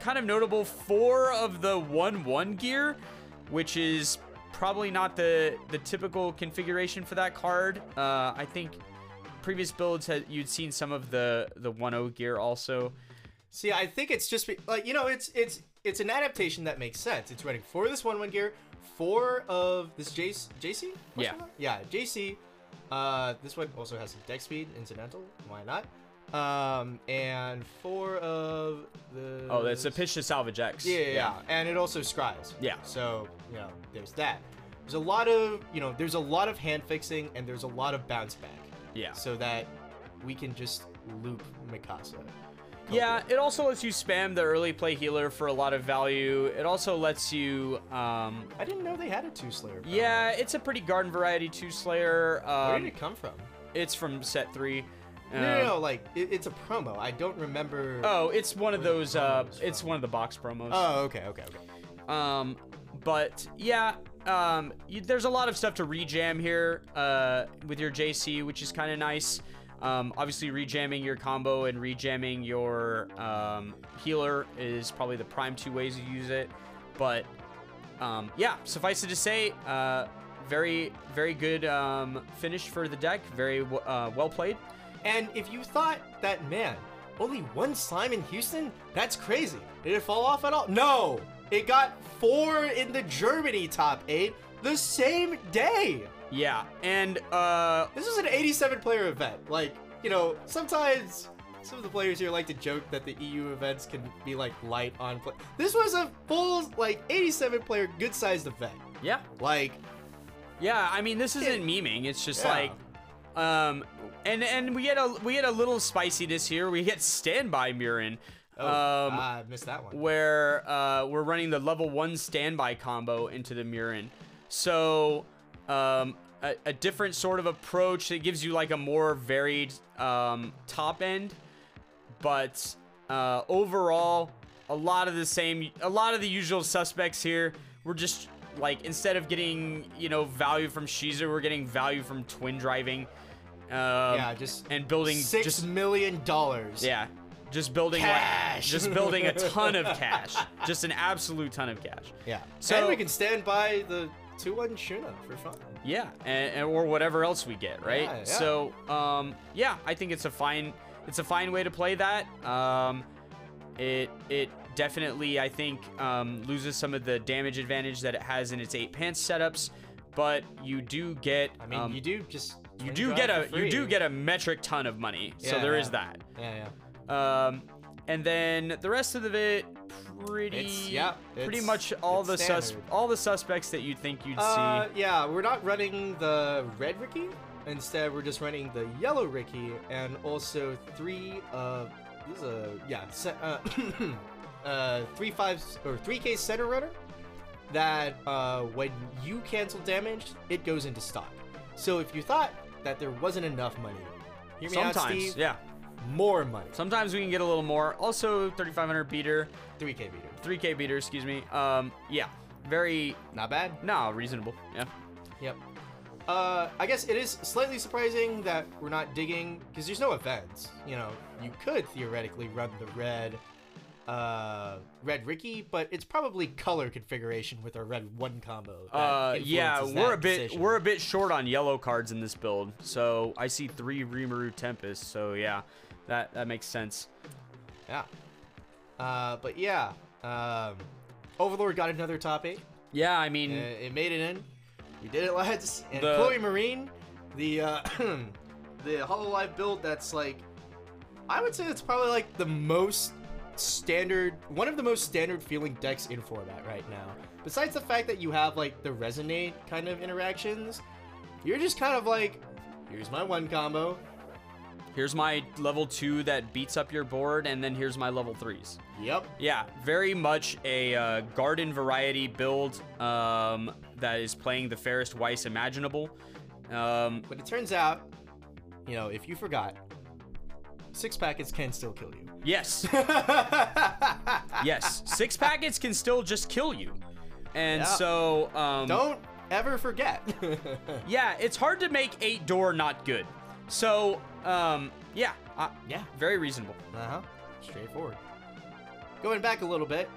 S2: kind of notable. Four of the one-one gear, which is probably not the the typical configuration for that card. Uh, I think previous builds had you'd seen some of the the 1-0 gear also.
S1: See, I think it's just like you know, it's it's it's an adaptation that makes sense. It's running four of this one one gear, four of this JC, JC?
S2: Yeah.
S1: yeah, JC. Uh, this one also has some deck speed, incidental. Why not? Um, and four of the.
S2: Oh, that's a pitch to salvage X.
S1: Yeah, yeah, yeah. and it also scries.
S2: Yeah.
S1: So you know, there's that. There's a lot of you know, there's a lot of hand fixing, and there's a lot of bounce back.
S2: Yeah.
S1: So that we can just loop Mikasa.
S2: Yeah, it also lets you spam the early play healer for a lot of value. It also lets you, um,
S1: I didn't know they had a two slayer.
S2: yeah, it's a pretty garden variety two slayer.
S1: Uh where
S2: Um,
S1: did it come from?
S2: it's from set three.
S1: No, no,
S2: Um,
S1: no, like it, it's a promo. I don't remember.
S2: Oh, it's one of those. Uh, it's one of the box promos.
S1: Oh, okay, okay, okay.
S2: Um, but yeah, um, you, there's a lot of stuff to rejam here uh, with your JC, which is kind of nice. Um, obviously, rejamming your combo and rejamming your um, healer is probably the prime two ways you use it. But um, yeah, suffice it to say, uh, very, very good um, finish for the deck. Very w- uh, well played.
S1: And if you thought that man, only one slime in Houston, that's crazy. Did it fall off at all? No, it got four in the Germany top eight the same day.
S2: Yeah, and uh,
S1: This was an 87 player event. Like, you know, sometimes some of the players here like to joke that the EU events can be like light on play. This was a full like 87 player good sized event.
S2: yeah,
S1: Like,
S2: Yeah, I mean this isn't memeing. It's just
S1: Yeah.
S2: like, um, and and we get a we get a little spiciness here. We get standby Murin,
S1: oh,
S2: um,
S1: I missed that one.
S2: where uh, we're running the level one standby combo into the Murin. So, um, a, a different sort of approach that gives you like a more varied um, top end, but uh, overall, a lot of the same, a lot of the usual suspects here. We're just like instead of getting you know value from Shizu, we're getting value from twin driving. Um,
S1: yeah, just
S2: and building
S1: six
S2: just
S1: million dollars.
S2: yeah, just building like-
S1: Cash.
S2: just building a ton of cash, just an absolute ton of cash.
S1: Yeah.
S2: So-
S1: and we can stand by the 2 1 Shuna for fun.
S2: Yeah, and, and- or whatever else we get, right?
S1: Yeah, yeah.
S2: So, um, yeah, I think it's a fine, it's a fine way to play that. Um, it it definitely, I think, um, loses some of the damage advantage that it has in its eight pants setups, but you do get,
S1: I mean,
S2: um,
S1: you do just.
S2: You do get a you do get a metric ton of money. so
S1: Yeah,
S2: there
S1: yeah.
S2: is that.
S1: Yeah, yeah.
S2: Um, and then the rest of it, pretty,
S1: It's- yeah,
S2: pretty much all
S1: it's
S2: the sus all the suspects that you'd think you'd
S1: Uh,
S2: see.
S1: yeah, we're not running the red Ricky. Instead, we're just running the yellow Ricky and also three. Uh, this is a yeah. Se- uh, uh, three fives or three K center runner. That uh, when you cancel damage, it goes into stock. So if you thought that there wasn't enough money, hear me out,
S2: Sometimes,
S1: Steve.
S2: yeah.
S1: More money.
S2: Sometimes we can get a little more. Also, 3,500 beater,
S1: Three K beater.
S2: 3K beater, excuse me. Um, yeah, very
S1: Not bad.
S2: no reasonable. Yeah.
S1: Yep. Uh, I guess it is slightly surprising that we're not digging because there's no events. You know, you could theoretically run the red, uh, red Ricky, but it's probably color configuration with our red one combo.
S2: Uh, yeah, we're a bit
S1: decision.
S2: we're a bit short on yellow cards in this build. So I see three Rimuru Tempest. So yeah, that that makes sense.
S1: yeah. Uh, but yeah, um, Overlord got another top eight.
S2: Yeah, I mean,
S1: it made it in. We did it, lads. And
S2: The-
S1: Chloe Marine, the uh, the Hololive build that's like, I would say it's probably like the most standard, one of the most standard feeling decks in format right now. Besides the fact that you have like the resonate kind of interactions, you're just kind of like, here's my one combo.
S2: Here's my level two that beats up your board, and then here's my level threes.
S1: Yep.
S2: Yeah, very much a uh, garden variety build um, that is playing the fairest Weiss imaginable. Um,
S1: But it turns out, you know, if you forgot, six packets can still kill you.
S2: yes, yes, six packets can still just kill you, and
S1: Yeah.
S2: so um,
S1: Don't ever forget.
S2: yeah, it's hard to make eight door not good. So um, yeah, uh,
S1: yeah.
S2: very reasonable.
S1: Uh huh. Straightforward. Going back a little bit,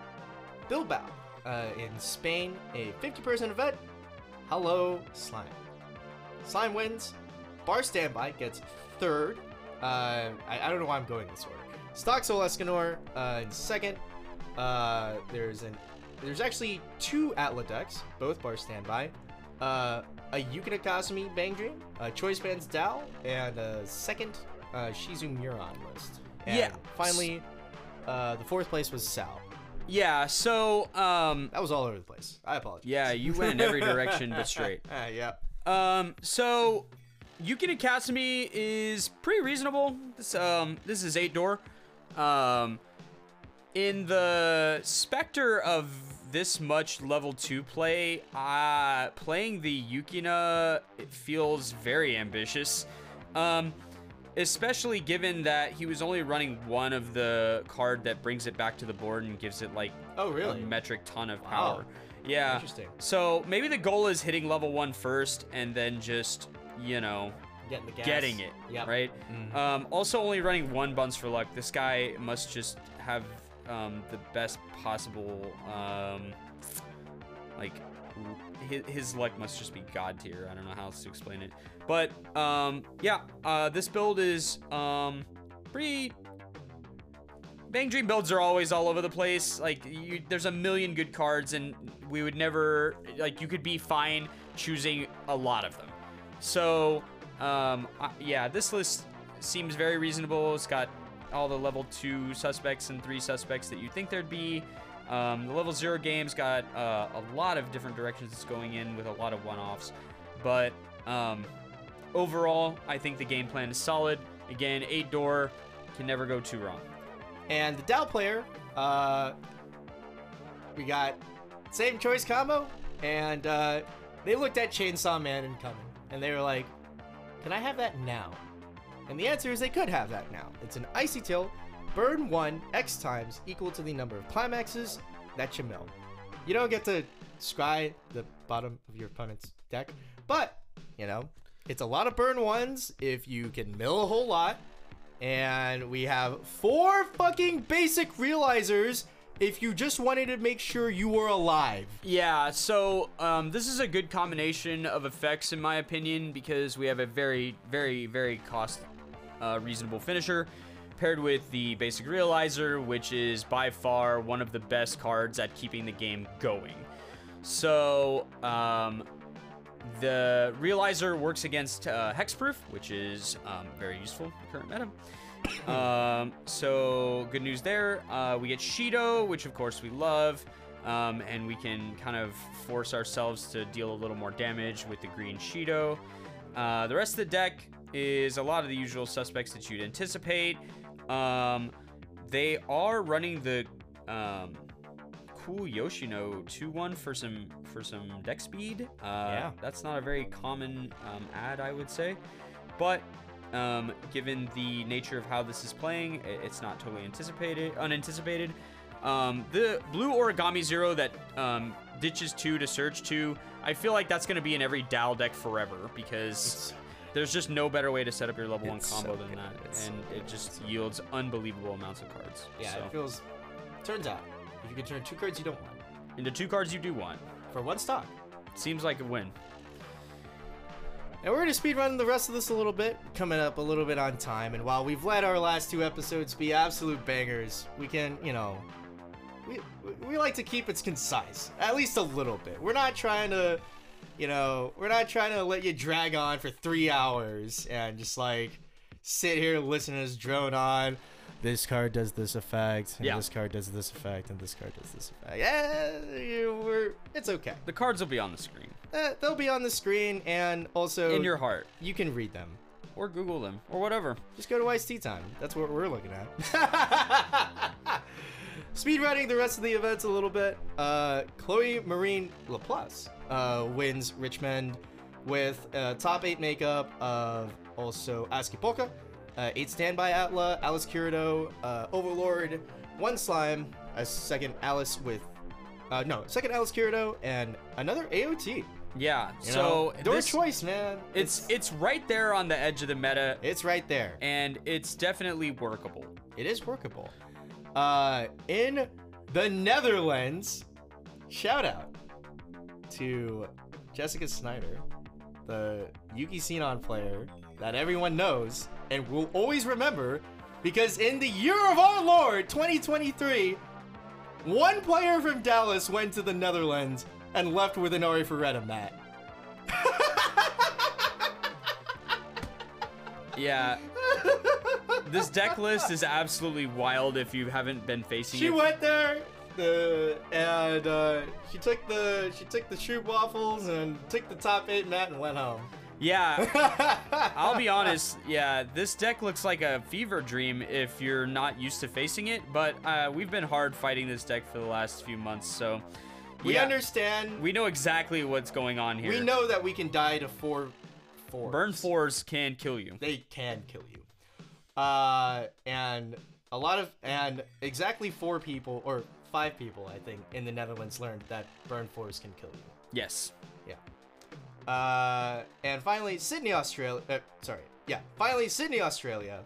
S1: Bilbao uh, in Spain, a 50 person event. Hello, Slime. Slime wins. Bar Standby gets third. Uh, I, I don't know why I'm going this order. Stoxel Escanor uh, in second. Uh, there's an there's actually two Atla decks, both Bar Standby. Uh, a Yukina Kasumi Bang Dream, a Choice Bands Dao, and a second uh, Shizu Muron list. And
S2: Yeah.
S1: Finally, uh, the fourth place was Sal.
S2: Yeah, so um,
S1: That was all over the place. I apologize.
S2: yeah, you went in every direction but straight.
S1: Ah, yeah.
S2: Um, so Yukina Kasumi is pretty reasonable. This um this is eight door. Um in the specter of this much level two play, uh playing the Yukina it feels very ambitious. Um especially given that he was only running one of the card that brings it back to the board and gives it like
S1: Oh, really?
S2: a metric ton of
S1: Wow.
S2: power. Yeah.
S1: Interesting.
S2: So maybe the goal is hitting level one first and then just, you know,
S1: Getting the gas.
S2: getting it.
S1: Yep.
S2: Right?
S1: Mhm.
S2: Um, also, only running one buns for luck. This guy must just have um, the best possible, um, like, his, his luck must just be god tier. I don't know how else to explain it. But, um, yeah, uh, this build is um, pretty Bang Dream builds are always all over the place. Like, you, there's a million good cards, and we would never like. You could be fine choosing a lot of them. So, um, I- yeah, this list seems very reasonable. It's got all the level two suspects and three suspects that you think there'd be. Um, the level zero game's got uh, a lot of different directions it's going in with a lot of one-offs, but um, overall, I think the game plan is solid. Again, eight door can never go too wrong.
S1: And the Dow player, uh, we got same choice combo, and uh, they looked at Chainsaw Man incoming, and they were like, "Can I have that now?" And the answer is they could have that now. It's an Icy Tail, burn one X times equal to the number of climaxes that you mill. You don't get to scry the bottom of your opponent's deck, but you know it's a lot of burn ones if you can mill a whole lot. And we have four fucking basic realizers if you just wanted to make sure you were alive.
S2: Yeah, so um, this is a good combination of effects, in my opinion, because we have a very, very, very cost uh, reasonable finisher paired with the basic realizer, which is by far one of the best cards at keeping the game going. So, um, the realizer works against uh, hexproof, which is um, very useful in the current meta. Um, so good news there. Uh, we get Shido, which of course we love, um, and we can kind of force ourselves to deal a little more damage with the green Shido. Uh, the rest of the deck is a lot of the usual suspects that you'd anticipate. Um, they are running the um, cool Yoshino 2-1 for some for some deck speed. Uh,
S1: Yeah.
S2: That's not a very common um, ad, I would say. But um, given the nature of how this is playing, it's not totally anticipated, unanticipated. Um, the blue origami zero that um, ditches two to search two, I feel like that's going to be in every Dal deck forever because there's just no better way to set up your level one combo
S1: so
S2: than that,
S1: It's
S2: and
S1: so
S2: it just yields unbelievable amounts of cards.
S1: Yeah, it feels. Turns out, if you can turn two cards you don't want
S2: into two cards you do want.
S1: for one stock.
S2: Seems like a win.
S1: And we're gonna speedrun the rest of this a little bit, coming up a little bit on time. And while we've let our last two episodes be absolute bangers, we can, you know, we we like to keep it concise, at least a little bit. We're not trying to you know, we're not trying to let you drag on for three hours and just like sit here and listen to us drone on. This card does this effect, and
S2: Yeah.
S1: this card does this effect, and this card does this effect. Yeah, we're it's okay.
S2: The cards will be on the screen
S1: Uh, they'll be on the screen, and also
S2: in your heart,
S1: you can read them.
S2: or Google them, or whatever.
S1: Just go to Weiss Tea Time. That's what we're looking at. Speedrunning the rest of the events a little bit. Uh, Chloe Marine Laplace uh, wins Richmond with uh, top eight makeup of also Aski Polka, uh, eight standby Atla, Alice Kirito, uh, Overlord, one slime, a second Alice with, uh, no, second Alice Kirito, and another AOT.
S2: Yeah.
S1: You
S2: so
S1: know? your
S2: this-
S1: choice, man.
S2: It's it's right there on the edge of the meta,
S1: it's right there.
S2: and it's definitely workable.
S1: it is workable. Uh, in the Netherlands, shout out to Jessica Snyder, the Yuki Sinon player that everyone knows and we'll always remember because in the year of our Lord 2023, one player from Dallas went to the Netherlands and left with an Ori Ferretta mat.
S2: Yeah. this deck list is absolutely wild if you haven't been facing
S1: She
S2: it.
S1: She went there, the and uh, she took the she took the shoot waffles and took the top eight mat and went home.
S2: Yeah. I'll be honest, yeah, this deck looks like a fever dream if you're not used to facing it, but uh, we've been hard fighting this deck for the last few months, so
S1: We
S2: yeah,
S1: understand. We,
S2: know exactly what's going on here.
S1: we know that we can die to four fours.
S2: Burn fours can kill you.
S1: They can kill you. Uh, and a lot of and exactly four people or five people I think in the Netherlands learned that burn fours can kill you.
S2: Yes.
S1: Uh, and finally, Sydney, Australia. Uh, sorry. Yeah. Finally, Sydney, Australia.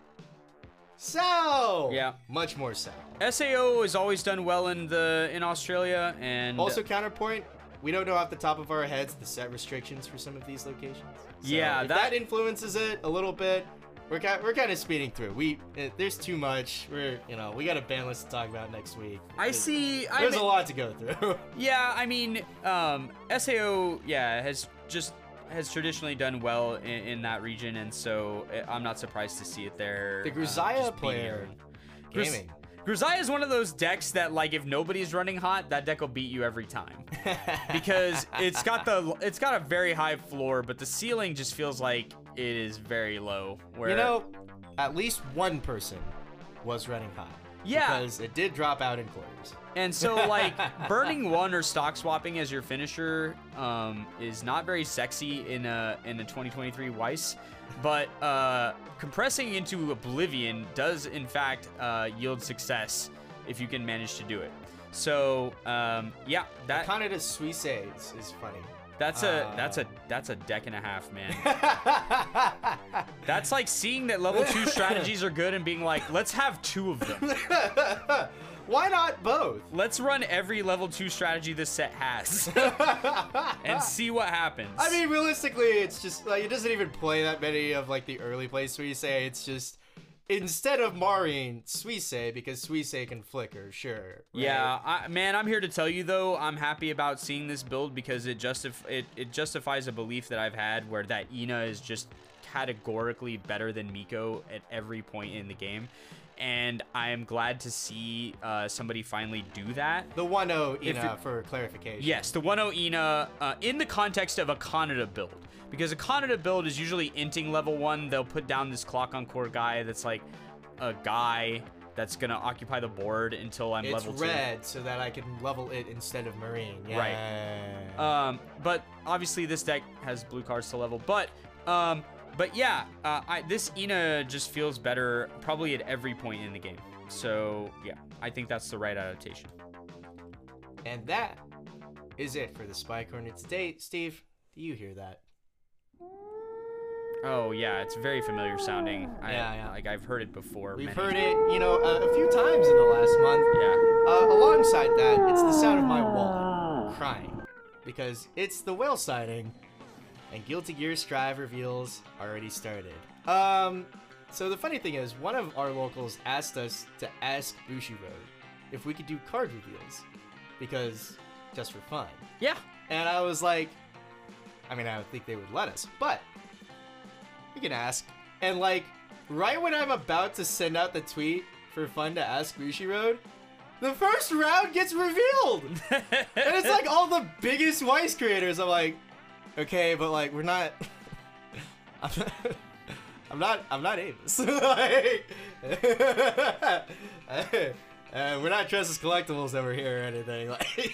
S1: So.
S2: Yeah.
S1: Much more so.
S2: SAO has always done well in the in Australia and
S1: Also, counterpoint. We don't know off the top of our heads the set restrictions for some of these locations. So
S2: Yeah, that-
S1: that, influences it a little bit. We're kind, we're kind of speeding through. We uh, there's too much. We're you know we got a ban list to talk about next week.
S2: I
S1: There's-
S2: see I
S1: There's
S2: mean-
S1: a lot to go through.
S2: Yeah, I mean, um, SAO, yeah, has just has traditionally done well in, in that region, and so uh, I'm not surprised to see it there.
S1: the
S2: uh,
S1: Gruzaya player.
S2: Gruz-
S1: gaming.
S2: Gruzaya is one of those decks that, like, if nobody's running hot, that deck will beat you every time because it's got the it's got a very high floor, but the ceiling just feels like it is very low. Where
S1: You know, at least one person was running hot.
S2: Yeah.
S1: Because it did drop out in quarters.
S2: And so, like, burning one or stock swapping as your finisher um, is not very sexy in a in a 2023 Weiss, but uh, compressing into oblivion does in fact uh, yield success if you can manage to do it. So, um, yeah, that
S1: Kanata Suisei is, is funny.
S2: that's a
S1: uh,
S2: that's a that's a deck and a half, man. That's like seeing that level two strategies are good and being like, let's have two of them.
S1: Why not both?
S2: Let's run every level 2 strategy this set has and see what happens.
S1: I mean, realistically, it's just like it doesn't even play that many of like the early play Suisei. It's just instead of Marine Suisei because Suisei can flicker, sure. right?
S2: yeah, I, man, I'm here to tell you though, I'm happy about seeing this build because it justif- it, it justifies a belief that I've had where that Ina is just categorically better than Miko at every point in the game. And I am glad to see uh, somebody finally do that.
S1: The 1 0 Ina
S2: it-
S1: for clarification.
S2: Yes, the 1-0 Ina uh, in the context of a Kanata build. Because a Kanata build is usually inting level 1. They'll put down this clock on core guy that's like a guy that's going to occupy the board until I'm
S1: It's
S2: level 2.
S1: red so that I can level it instead of Marine. Yeah.
S2: Right. Um, but obviously this deck has blue cards to level. But um, but yeah, uh, I, this Ina just feels better probably at every point in the game. So yeah, I think that's the right adaptation.
S1: and that is it for the Spike Corner today. Steve, do you hear that?
S2: Oh yeah, it's very familiar sounding. I,
S1: Yeah, yeah.
S2: Like I've heard it before.
S1: We've
S2: many-
S1: heard it, you know, a, a few times in the last month.
S2: Yeah.
S1: Uh, alongside that, it's the sound of my wallet crying because it's the whale sighting, and Guilty Gear Strive reveals already started. Um, so the funny thing is, one of our locals asked us to ask Bushiroad if we could do card reveals because just for fun,
S2: Yeah.
S1: and I was like, I mean, I don't think they would let us, but we can ask. And like, right when I'm about to send out the tweet for fun to ask Bushiroad, the first round gets revealed, and it's like all the biggest Weiss creators. I'm like, okay, but like we're not. I'm not. I'm not. I'm not Avis. like, uh, we're not Tressus Collectibles over here or anything. Like,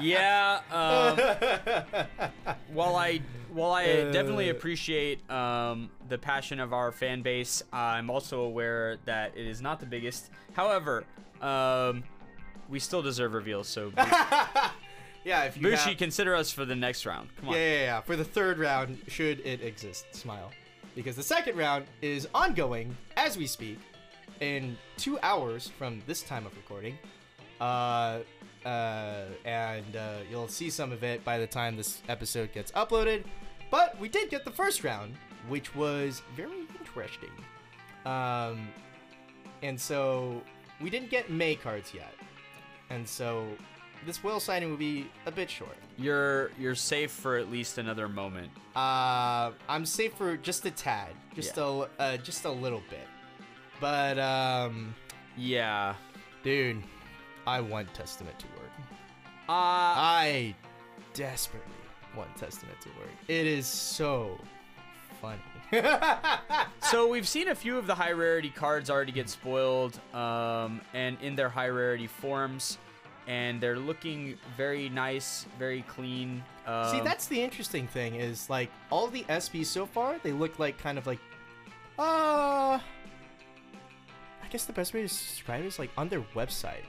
S2: yeah. Um, while I while I definitely
S1: Uh.
S2: appreciate um, the passion of our fan base, I'm also aware that it is not the biggest. However, um, we still deserve reveals. So
S1: yeah. If you
S2: Bushi,
S1: have-
S2: consider us for the next round. Come on.
S1: Yeah, yeah, yeah. For the third round, should it exist, smile. Because the second round is ongoing as we speak in two hours from this time of recording. Uh, uh, and uh, you'll see some of it by the time this episode gets uploaded. But we did get the first round, which was very interesting. Um, and so we didn't get May cards yet. And so this whale signing will be a bit short.
S2: You're you're safe for at least another moment.
S1: Uh, I'm safe for just a tad, just a uh, just a little bit. But um,
S2: Yeah.
S1: dude, I want Testament to work.
S2: Uh,
S1: I desperately want Testament to work. It is so funny.
S2: so we've seen a few of the high rarity cards already get spoiled, um, and in their high rarity forms, and they're looking very nice, very clean. Um,
S1: See, that's the interesting thing is like all the SPs so far, they look like kind of like, uh, I guess the best way to describe it is like on their website,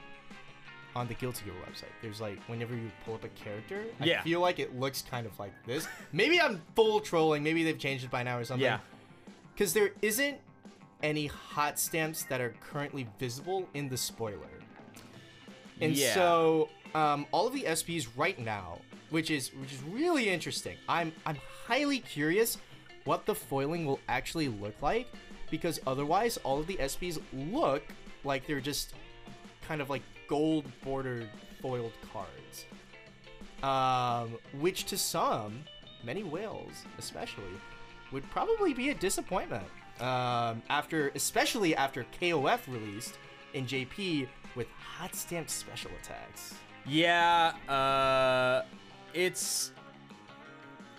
S1: on the Guilty Gear website. There's like whenever you pull up a character, I feel like it looks kind of like this. Maybe I'm full trolling. Maybe they've changed it by now or something.
S2: yeah.
S1: Because there isn't any hot stamps that are currently visible in the spoiler. And
S2: Yeah.
S1: so um, all of the SPs right now, which is which is really interesting. I'm I'm highly curious what the foiling will actually look like because otherwise all of the SPs look like they're just kind of like gold bordered foiled cards. Um, which to some, many whales especially, would probably be a disappointment. Um, after, especially after KOF released in JP with hot stamped special attacks.
S2: Yeah, uh, it's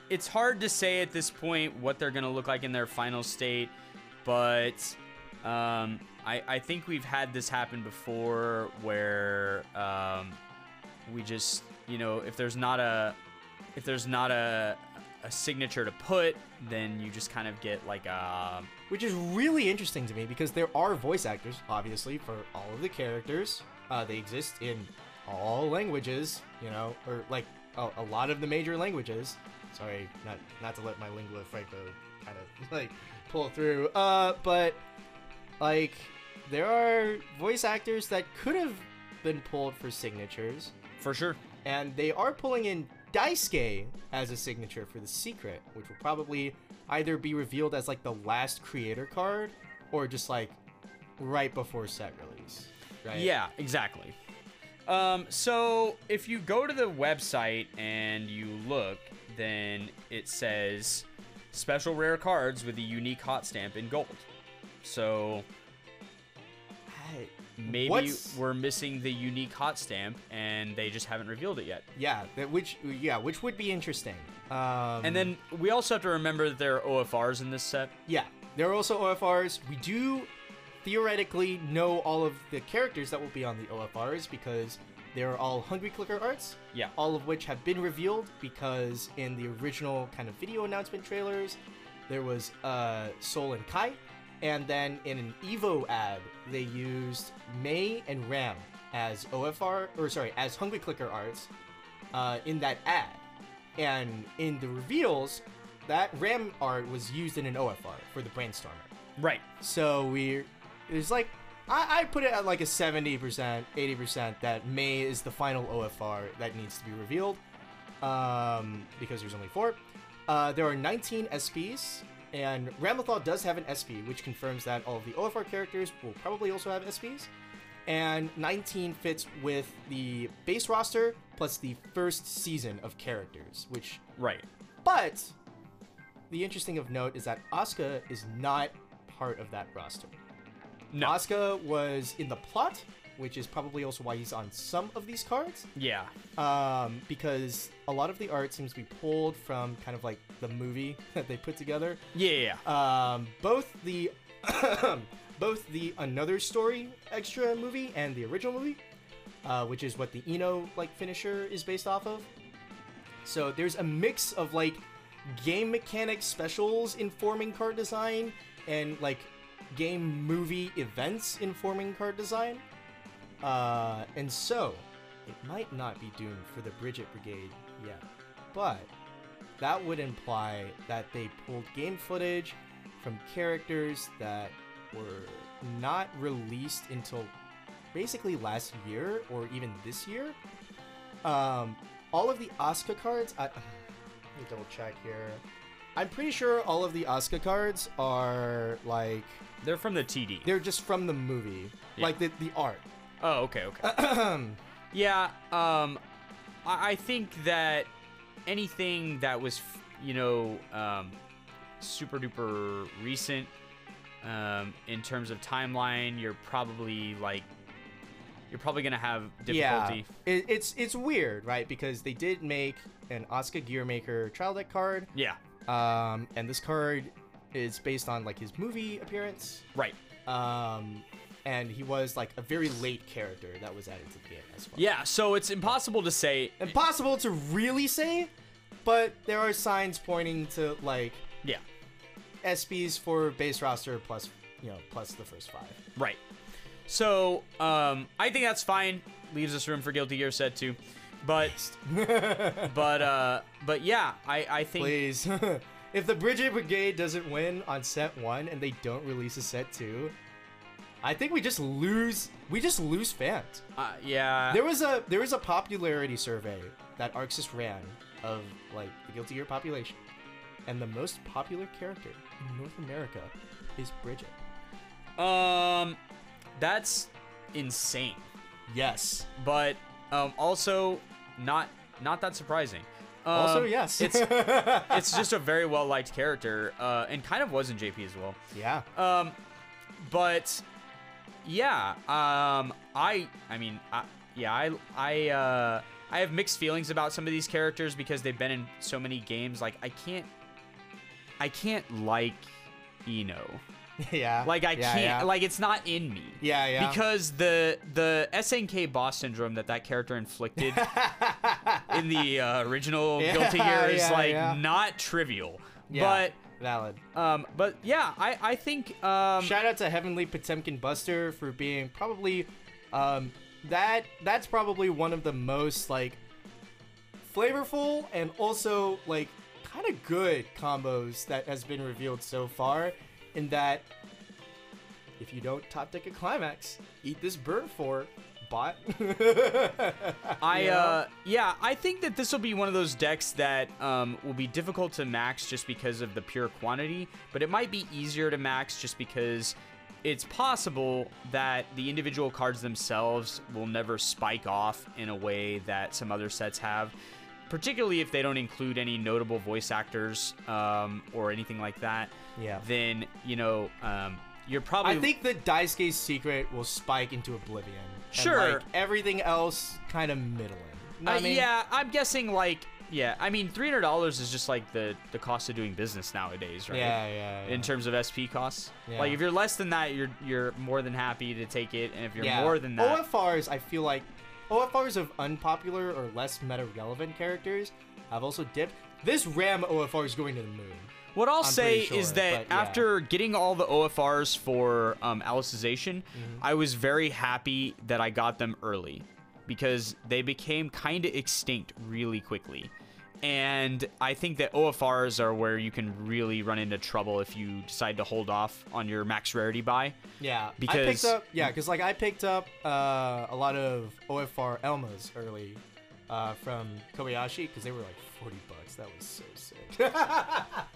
S2: it's hard to say at this point what they're gonna look like in their final state, but um, I I think we've had this happen before where um, we just you know if there's not a if there's not a a signature to put, then you just kind of get like a
S1: Which is really interesting to me because there are voice actors, obviously, for all of the characters. Uh, they exist in all languages, you know, or like a, a lot of the major languages. Sorry, not not to let my lingua franca kind of like pull through. Uh, but like there are voice actors that could have been pulled for signatures,
S2: for sure.
S1: and they are pulling in Daisuke as a signature for the secret, which will probably either be revealed as like the last creator card or just like right before set release. Right?
S2: Yeah, exactly. Um, so if you go to the website and you look, then it says special rare cards with a unique hot stamp in gold. So maybe
S1: What's-
S2: we're missing the unique hot stamp and they just haven't revealed it yet.
S1: yeah, that which yeah, which would be interesting. Um,
S2: And then we also have to remember that there are OFRs in this set.
S1: yeah, there are also OFRs. We do theoretically know all of the characters that will be on the OFRs because they're all Hungry Clicker arts.
S2: Yeah.
S1: All of which have been revealed because in the original kind of video announcement trailers, there was uh, Sol and Ky, and then in an Evo ad, they used May and Ram as OFR, or sorry, as Hungry Clicker arts uh, in that ad. And in the reveals, that Ram art was used in an OFR for the Brainstormer.
S2: Right.
S1: So we, it's like, I, I put it at like a 70%, 80% that May is the final OFR that needs to be revealed. Um, because there's only four. Uh, there are 19 SPs, and Ramlethal does have an SP, which confirms that all of the OFR characters will probably also have SPs. And 19 fits with the base roster plus the first season of characters, which
S2: Right.
S1: but the interesting of note is that Asuka is not part of that roster.
S2: No.
S1: Asuka was in the plot, which is probably also why he's on some of these cards.
S2: Yeah.
S1: Um, because a lot of the art seems to be pulled from kind of like the movie that they put together.
S2: Yeah.
S1: Um, both the both the another story extra movie and the original movie, uh, which is what the Ino like finisher is based off of. So there's a mix of like game mechanic specials informing card design and like game movie events informing card design. Uh, and so it might not be doomed for the Bridget Brigade yet, but that would imply that they pulled game footage from characters that were not released until basically last year or even this year. Um, all of the Asuka cards, I, let me double check here. I'm pretty sure all of the Asuka cards are like
S2: They're from the TD.
S1: they're just from the movie,
S2: Yeah.
S1: like the the art.
S2: Oh, okay, okay. yeah, um, I, I think that anything that was, you know, um, super duper recent, um, in terms of timeline, you're probably like, you're probably gonna have difficulty.
S1: Yeah, it, it's it's weird, right? Because they did make an Asuka Gearmaker trial deck card,
S2: Yeah,
S1: um, and this card is based on like his movie appearance,
S2: right.
S1: um, and he was like a very late character that was added to the game as well.
S2: Yeah, so it's impossible to say.
S1: impossible to really say, but there are signs pointing to like
S2: Yeah,
S1: SPs for base roster plus you know plus the first five.
S2: right. So um, I think that's fine. Leaves us room for Guilty Gear Set Two, but but uh, but yeah, I I think
S1: Please. if the Bridget Brigade doesn't win on set one and they don't release a set two, I think we just lose. We just lose fans.
S2: uh, yeah.
S1: There was a there was a popularity survey that ArcSys ran of like the Guilty Gear population, and the most popular character in North America is Bridget.
S2: Um, that's insane,
S1: Yes.
S2: but um, also not not that surprising. Um,
S1: Also, yes.
S2: it's it's just a very well liked character, uh, and kind of was in JP as well.
S1: yeah.
S2: Um, but yeah, um, I I mean, I, yeah, I I uh, I have mixed feelings about some of these characters because they've been in so many games. Like I can't I can't like Ino.
S1: yeah.
S2: Like I
S1: Yeah,
S2: can't
S1: yeah.
S2: like it's not in me.
S1: Yeah, yeah.
S2: Because the the SNK boss syndrome that that character inflicted in the uh, original
S1: Yeah,
S2: Guilty Gear is like not trivial.
S1: Yeah, valid.
S2: But um but yeah, I I think um
S1: Shout out to Heavenly Potemkin Buster for being probably um that that's probably one of the most like flavorful and also like kind of good combos that has been revealed so far in that if you don't top deck a climax, eat this burn for bot.
S2: I uh yeah, I think that this will be one of those decks that um will be difficult to max just because of the pure quantity, but it might be easier to max just because it's possible that the individual cards themselves will never spike off in a way that some other sets have, particularly if they don't include any notable voice actors um, or anything like that.
S1: Yeah.
S2: Then you know um, you're probably
S1: I think the Daisuke's secret will spike into oblivion.
S2: Sure.
S1: like, everything else kind of middling.
S2: Uh,
S1: I mean?
S2: yeah, I'm guessing like yeah. I mean, three hundred dollars is just like the the cost of doing business nowadays, right?
S1: Yeah, yeah, yeah.
S2: In terms of SP costs,
S1: Yeah.
S2: like if you're less than that, you're you're more than happy to take it, and if you're
S1: yeah.
S2: more than that,
S1: OFRs, I feel like OFRs of unpopular or less meta relevant characters have also dipped. This Ram OFR is going to the moon.
S2: What I'll
S1: I'm
S2: say
S1: pretty
S2: is that
S1: yeah.
S2: after getting all the OFRs for um, Alicization,
S1: Mm-hmm.
S2: I was very happy that I got them early because they became kind of extinct really quickly. And I think that OFRs are where you can really run into trouble if you decide to hold off on your max rarity buy.
S1: Yeah, I
S2: Because-
S1: picked up. Yeah, because like I picked up uh, a lot of OFR Elmas early uh, from Kobayashi because they were like forty bucks. That was so sick.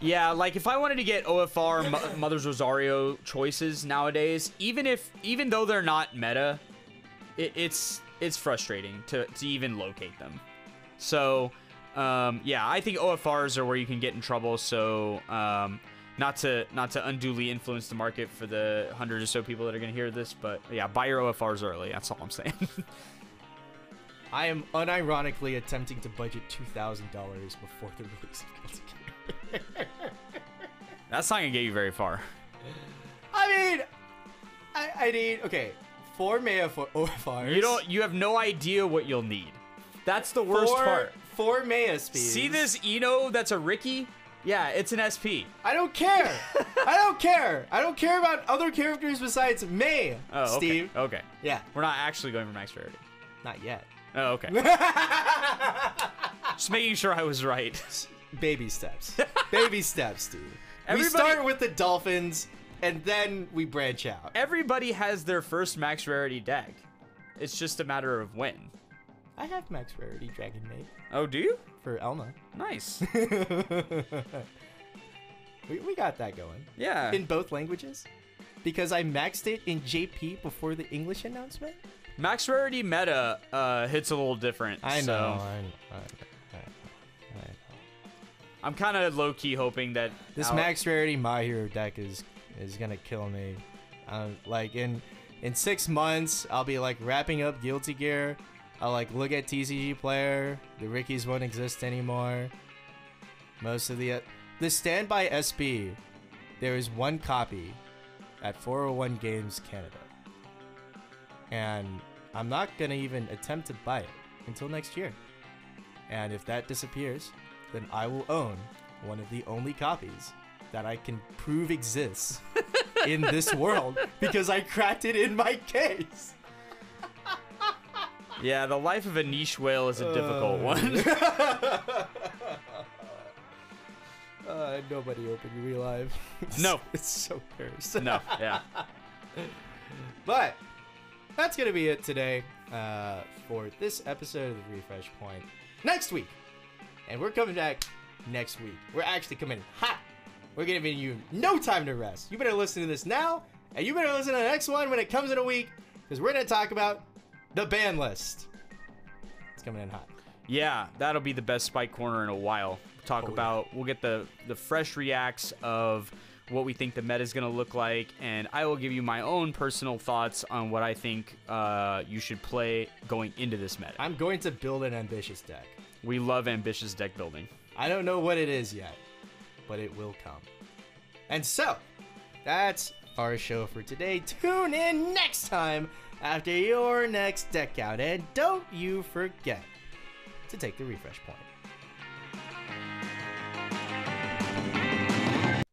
S2: Yeah, like if I wanted to get OFR Mo- Mother's Rosario choices nowadays, even if even though they're not meta, it, it's it's frustrating to to even locate them. So Um, yeah, I think OFRs are where you can get in trouble. So um, not to not to unduly influence the market for the hundred or so people that are going to hear this, but yeah, buy your OFRs early. That's all I'm saying.
S1: I am unironically attempting to budget two thousand dollars before the release of Guilty Gear.
S2: That's not going to get you very far.
S1: I mean, I, I need okay four Maya for OFRs.
S2: You don't. You have no idea what you'll need. That's the worst
S1: four,
S2: part.
S1: Four Maya speeds.
S2: See this Ino that's a Ricky? Yeah, it's an SP.
S1: I don't care. I don't care. I don't care about other characters besides May.
S2: Oh, okay.
S1: Steve.
S2: Okay.
S1: Yeah,
S2: We're not actually going for max rarity.
S1: not yet.
S2: Oh, okay. Just making sure I was right.
S1: Baby steps. Baby steps, Steve. we start with the Dolphins, and then we branch out.
S2: Everybody has their first max rarity deck. It's just a matter of when.
S1: I have max rarity Dragon Maid
S2: Oh, do you?
S1: for Elma.
S2: Nice.
S1: we, we got that going.
S2: Yeah.
S1: In both languages? Because I maxed it in JP before the English announcement?
S2: Max rarity meta uh, hits a little different.
S1: I know.
S2: so
S1: I, I, I, I know.
S2: I'm kind of low key hoping that
S1: This max rarity My Hero deck is is gonna kill me. Um, like in in six months, I'll be like wrapping up Guilty Gear. I'll like look at TCG Player. The Rickies won't exist anymore. Most of the uh, the standby SP, there is one copy at 401 Games Canada, and I'm not gonna even attempt to buy it until next year. And if that disappears, then I will own one of the only copies that I can prove exists in this world because I cracked it in my case.
S2: Yeah, the life of a niche whale is a difficult
S1: Uh,
S2: one.
S1: Uh, nobody opened Relive.
S2: No.
S1: it's so cursed.
S2: no, yeah.
S1: But that's gonna be it today uh, for this episode of the Refresh Point. Next week, and we're coming back next week. We're actually coming hot. We're giving you no time to rest. You better listen to this now, and you better listen to the next one when it comes in a week, because we're gonna talk about the ban list. It's coming in hot.
S2: Yeah, that'll be the best spike corner in a while. Talk
S1: Oh, yeah.
S2: about we'll get the the fresh reacts of what we think the meta is going to look like, and I will give you my own personal thoughts on what I think uh, you should play going into this meta.
S1: I'm going to build an ambitious deck.
S2: We love ambitious deck building.
S1: I don't know what it is yet, but it will come. And so, that's our show for today. Tune in next time after your next deck out, and don't you forget to take the refresh point.